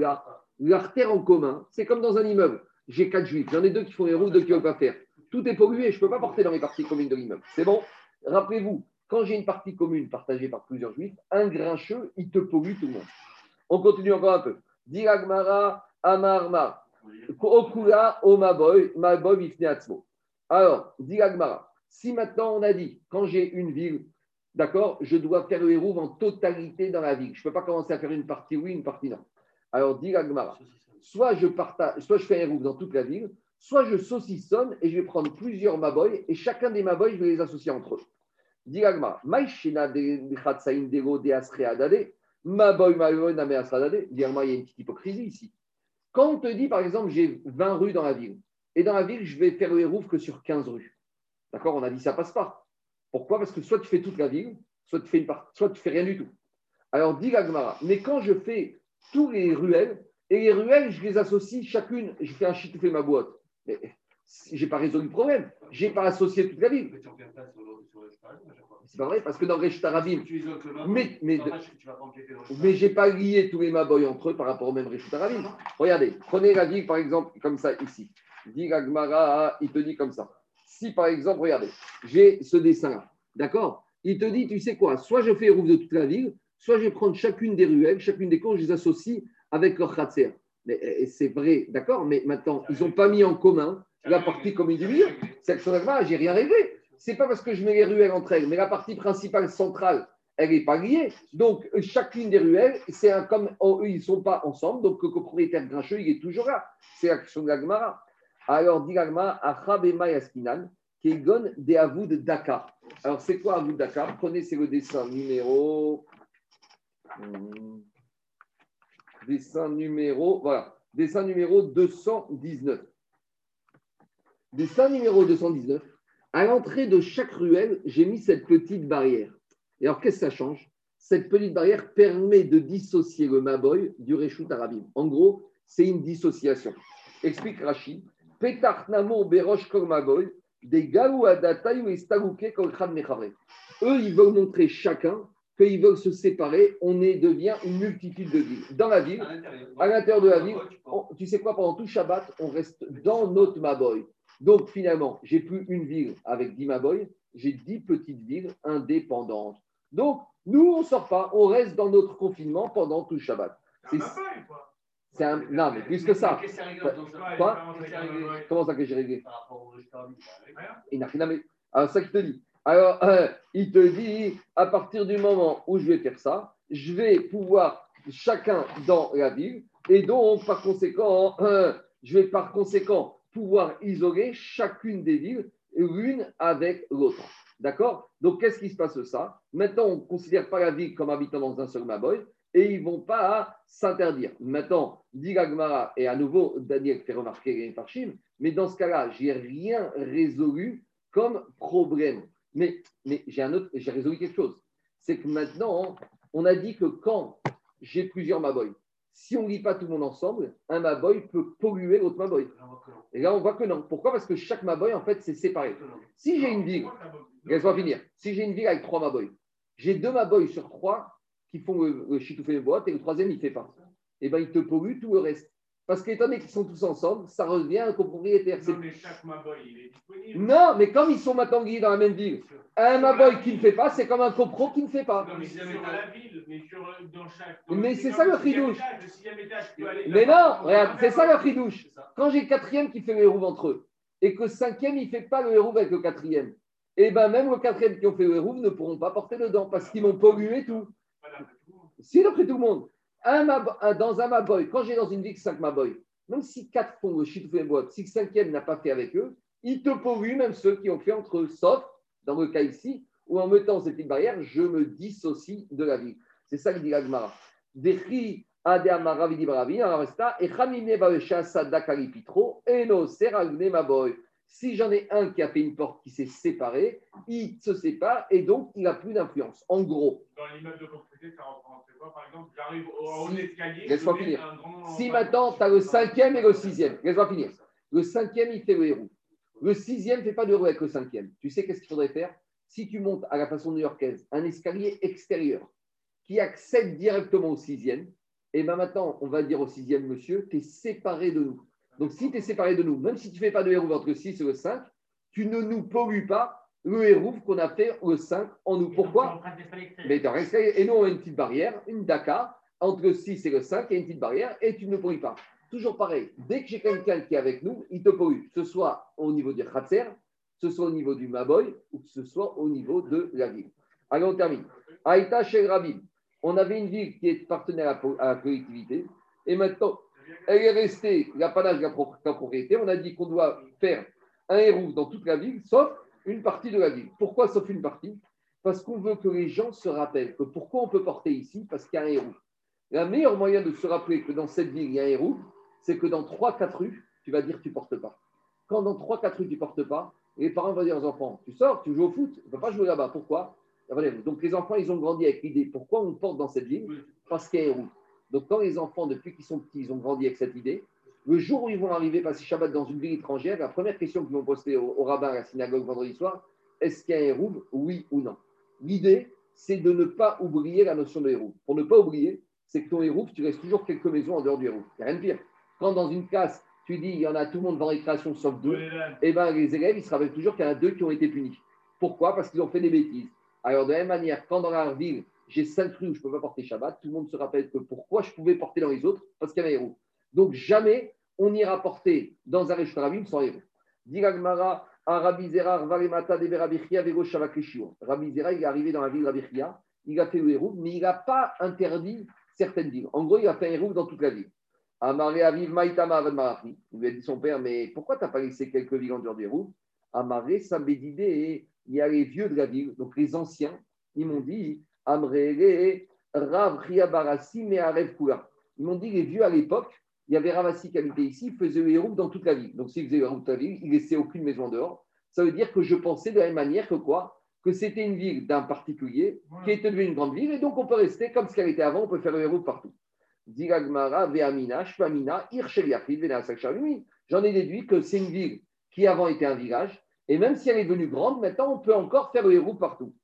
l'artère en commun, c'est comme dans un immeuble. J'ai quatre juifs, j'en ai deux qui font héros, deux qui ne veulent pas faire. Tout est pollué, je ne peux pas porter dans les parties communes de l'immeuble. C'est bon? Rappelez-vous, quand j'ai une partie commune partagée par plusieurs juifs, un grincheux, il te pollue tout le monde. On continue encore un peu. Diragmara, Amarma, Okula, Omaboy, Maboy, Ifneatzmo. Alors, Diragmara, si maintenant on a dit, quand j'ai une ville, d'accord, je dois faire le hérouve en totalité dans la ville. Je ne peux pas commencer à faire une partie oui, une partie non. Alors, dit Gmara, soit je partage, soit je fais un hérouve dans toute la ville, soit je saucissonne et je vais prendre plusieurs maboy et chacun des maboy, je vais les associer entre eux. Dit Gmara, Maïshina de Khatsaïn Dego de Maboy Maboy Name Asreadade. il y a une petite hypocrisie ici. Quand on te dit, par exemple, j'ai 20 rues dans la ville, et dans la ville, je vais faire le hérouve que sur 15 rues. D'accord On a dit ça passe pas. Pourquoi? Parce que soit tu fais toute la ville, soit tu fais une part, soit tu fais rien du tout. Alors dit Gagmara, mais quand je fais tous les ruelles Et les ruelles, je les associe chacune, je fais un chitoufé ma boîte. Mais j'ai pas résolu le problème. J'ai pas associé toute la ville. Mais tu pas sur sur. C'est pas vrai, parce que dans Réchut Arabim, Tu isoles que le Mais- mais- mais j'ai pas lié tous les maboy entre eux par rapport au même Réchut Arabim. Regardez, prenez la ville par exemple comme ça ici. Dit la Gemara, il te dit comme ça. Par exemple, regardez, j'ai ce dessin-là, d'accord? Il te dit, tu sais quoi, soit je fais les de toute la ville, soit je vais prendre chacune des ruelles, chacune des cours, je les associe avec leur khatser. Mais c'est vrai, d'accord, mais maintenant, ils n'ont pas mis en commun la partie commune du milieu. C'est que Gemara, j'ai rien réglé. C'est pas parce que je mets les ruelles entre elles, mais la partie principale centrale, elle n'est pas liée. Donc, chacune des ruelles, c'est un comme oh, eux, ils ne sont pas ensemble. Donc, le copropriétaire grincheux, il est toujours là. C'est l'action de la Gemara. Alors, dit la Gemara, Achabema Yaskinan, Kegon de Avoud Daka. Alors, c'est quoi Avoud Daka Prenez, c'est le dessin numéro. Hmm. Dessin numéro. Voilà. Dessin numéro 219. Dessin numéro 219. À l'entrée de chaque ruelle, j'ai mis cette petite barrière. Et alors, qu'est-ce que ça change? Cette petite barrière permet de dissocier le Maboy du Réchout Arabim. En gros, c'est une dissociation. Explique Rachid. Namo berosh des ou mechavre. Eux, ils veulent montrer chacun qu'ils veulent se séparer. On est, devient une multitude de villes. Dans la ville, À l'intérieur. de la ville, on- tu sais quoi, pendant tout Shabbat, on reste dans notre Maboy. Donc finalement, j'ai plus une ville avec 10 Maboy, j'ai 10 petites villes indépendantes. Donc, nous, on ne sort pas, on reste dans notre confinement pendant tout Shabbat. C'est c'est un... Non, mais plus que ça. Quoi Comment ça que j'ai réglé par rapport au Réchut Arabim Il n'a rien à mettre. Alors, ça qu'il te dit. Alors, euh, il te dit, à partir du moment où je vais faire ça, je vais pouvoir chacun dans la ville, et donc, par conséquent, euh, je vais par conséquent pouvoir isoler chacune des villes, l'une avec l'autre. D'accord? Donc, qu'est-ce qui se passe ça? Maintenant, on ne considère pas la ville comme habitant dans un seul Maboy, et ils ne vont pas s'interdire. Maintenant, dit la Gemara, et à nouveau, Daniel fait remarquer les mais dans ce cas-là, j'ai rien résolu comme problème. Mais, mais j'ai un autre, j'ai résolu quelque chose. C'est que maintenant, on a dit que quand j'ai plusieurs Maboy, si on ne lit pas tout le monde ensemble, un Maboy peut polluer l'autre Maboy. Et là, on voit que non. Pourquoi? Parce que chaque Maboy, en fait, c'est séparé. Si j'ai une ville, laisse-moi finir. Si j'ai une ville avec trois Maboy, j'ai deux Maboy sur trois qui font le, le chitoufé de boîte et le troisième, il ne fait pas. Et bien, il te pollue tout le reste. Parce qu'étant donné qu'ils sont tous ensemble, ça revient à un copropriétaire. Non, mais chaque Maboy, il est disponible. Non, mais comme ils sont maintenant dans la même ville, un Maboy qui ne fait pas, c'est comme un copro qui ne fait pas. Non, mais sur la ville, mais sur, dans chaque. Mais c'est ça, le fridouche. Mais non, regarde, c'est ça le fridouche. Quand j'ai le quatrième qui fait le hérouve entre eux, et que le cinquième, il ne fait pas le hérouve avec le quatrième, et bien même le quatrième qui ont fait le hérouve ne pourront pas porter dedans parce qu'ils m'ont pollué tout. Si d'après tout le monde, un un- dans un Maboy, quand j'ai dans une ville 5 Maboy, même si 4 font le boîte, si le cinquième n'a pas fait avec eux, ils te polluent même ceux qui ont fait entre eux, sauf dans le cas ici, où en mettant cette petite barrière, je me dissocie de la ville. C'est ça que dit l'Agmara. Dechi ade amara vidi baravi, alors resta, et chamine baesha sadakari pitro, et no seragne maboy. Si j'en ai un qui a fait une porte qui s'est séparée, il se sépare et donc il n'a plus d'influence. En gros, Dans l'immeuble de propriété, ça représente quoi Par exemple, j'arrive au haut Si- escalier. laisse-moi finir. grand- Si maintenant, tu as le cinquième et le sixième, laisse-moi finir. Le cinquième, il fait le héros. Le sixième ne fait pas de héros avec le cinquième. Tu sais qu'est-ce qu'il faudrait faire? Si tu montes à la façon new-yorkaise un escalier extérieur qui accède directement au sixième, et bien maintenant, on va dire au sixième monsieur, tu es séparé de nous. Donc si tu es séparé de nous, même si tu ne fais pas de héros entre le 6 et le 5, tu ne nous pollues pas le héros qu'on a fait le 5 en nous. Pourquoi? Mais et nous, on a une petite barrière, une DACA, entre le 6 et le 5, il y a une petite barrière, et tu ne pourris pas. Toujours pareil, dès que j'ai quelqu'un qui est avec nous, il te pollue, que ce soit au niveau du Khatser, que ce soit au niveau du Maboy, ou que ce soit au niveau de la ville. Allez, on termine. Aïta chez Rabim, on avait une ville qui est partenaire à la collectivité, et maintenant, elle est restée l'apanage de la propriété. On a dit qu'on doit faire un héros dans toute la ville, sauf une partie de la ville. Pourquoi sauf une partie? Parce qu'on veut que les gens se rappellent que pourquoi on peut porter ici? Parce qu'il y a un héros. La meilleure moyen de se rappeler que dans cette ville, il y a un héros, c'est que dans 3-4 rues, tu vas dire tu ne portes pas. Quand dans 3-4 rues, tu ne portes pas, les parents vont dire aux enfants, tu sors, tu joues au foot, tu ne peux pas jouer là-bas. Pourquoi? Il y a pas d'héros. Donc les enfants, ils ont grandi avec l'idée, pourquoi on porte dans cette ville? Parce qu'il y a un héros. Donc, quand les enfants, depuis qu'ils sont petits, ils ont grandi avec cette idée, le jour où ils vont arriver passer Shabbat dans une ville étrangère, la première question qu'ils vont poser au, au rabbin à la synagogue vendredi soir, est-ce qu'il y a un hérouve Oui ou non? L'idée, c'est de ne pas oublier la notion de hérouve. Pour ne pas oublier, c'est que ton hérouve, tu restes toujours quelques maisons en dehors du hérouve. Il n'y a rien de pire. Quand dans une classe, tu dis il y en a tout le monde dans récréation sauf deux, eh ben, les élèves, ils se rappellent toujours qu'il y en a deux qui ont été punis. Pourquoi? Parce qu'ils ont fait des bêtises. Alors, de la même manière, quand dans la ville, j'ai cinq rues où je ne peux pas porter Shabbat, tout le monde se rappelle que pourquoi je pouvais porter dans les autres Parce qu'il y avait héros. Donc, jamais on n'ira porter dans un Réchkarabim sans héros. Diragmara, Rabbi Zera, Varemata, de Berabichia, Vego Shavakishio. Rabbi Zera, il est arrivé dans la ville Rabichia, il a fait le mais il n'a pas interdit certaines villes. En gros, il a fait un dans toute la ville. Amaré Aviv Maïtama Marachi. Il lui a dit son père, mais pourquoi tu n'as pas laissé quelques villes en dehors du héros Amaré Sabedide, il y a les vieux de la ville, donc les anciens, ils m'ont dit Amrele, Rav Barassi, mais Arev Kula. Ils m'ont dit les vieux à l'époque, il y avait Ravassi qui habitait ici, il faisait le héros dans toute la ville. Donc s'il faisait le héros dans toute la ville, il laissait aucune maison dehors. Ça veut dire que je pensais de la même manière que quoi? Que c'était une ville d'un particulier qui était devenue une grande ville, et donc on peut rester comme ce qu'elle était avant, on peut faire le héros partout. J'en ai déduit que c'est une ville qui avant était un village, et même si elle est devenue grande, maintenant on peut encore faire le héros partout.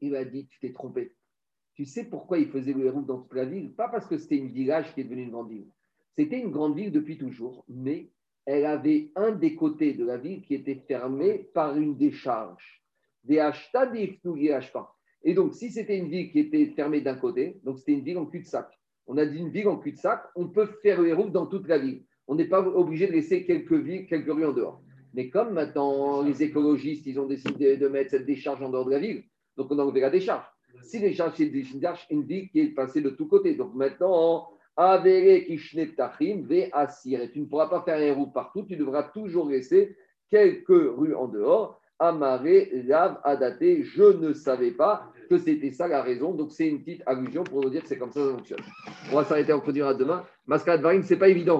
Il a dit, tu t'es trompé. Tu sais pourquoi il faisait le héros dans toute la ville? Pas parce que c'était une village qui est devenue une grande ville. C'était une grande ville depuis toujours, mais elle avait un des côtés de la ville qui était fermé par une décharge. Des pas. Et donc, si c'était une ville qui était fermée d'un côté, donc c'était une ville en cul-de-sac. On a dit une ville en cul-de-sac, on peut faire le héros dans toute la ville. On n'est pas obligé de laisser quelques rues en dehors. Mais comme maintenant les écologistes, ils ont décidé de mettre cette décharge en dehors de la ville, donc on a enlevé la décharge. Si les décharge, c'est une ville qui est passée de tous côtés. Donc maintenant, Avere Kishnetachim, Ve Asir. Et tu ne pourras pas faire un héros partout, tu devras toujours laisser quelques rues en dehors. Amaré, Lav, Adate, je ne savais pas que c'était ça la raison. Donc c'est une petite allusion pour nous dire que c'est comme ça que ça fonctionne. On va s'arrêter, on continuera demain. Mascade Varim, ce n'est pas évident.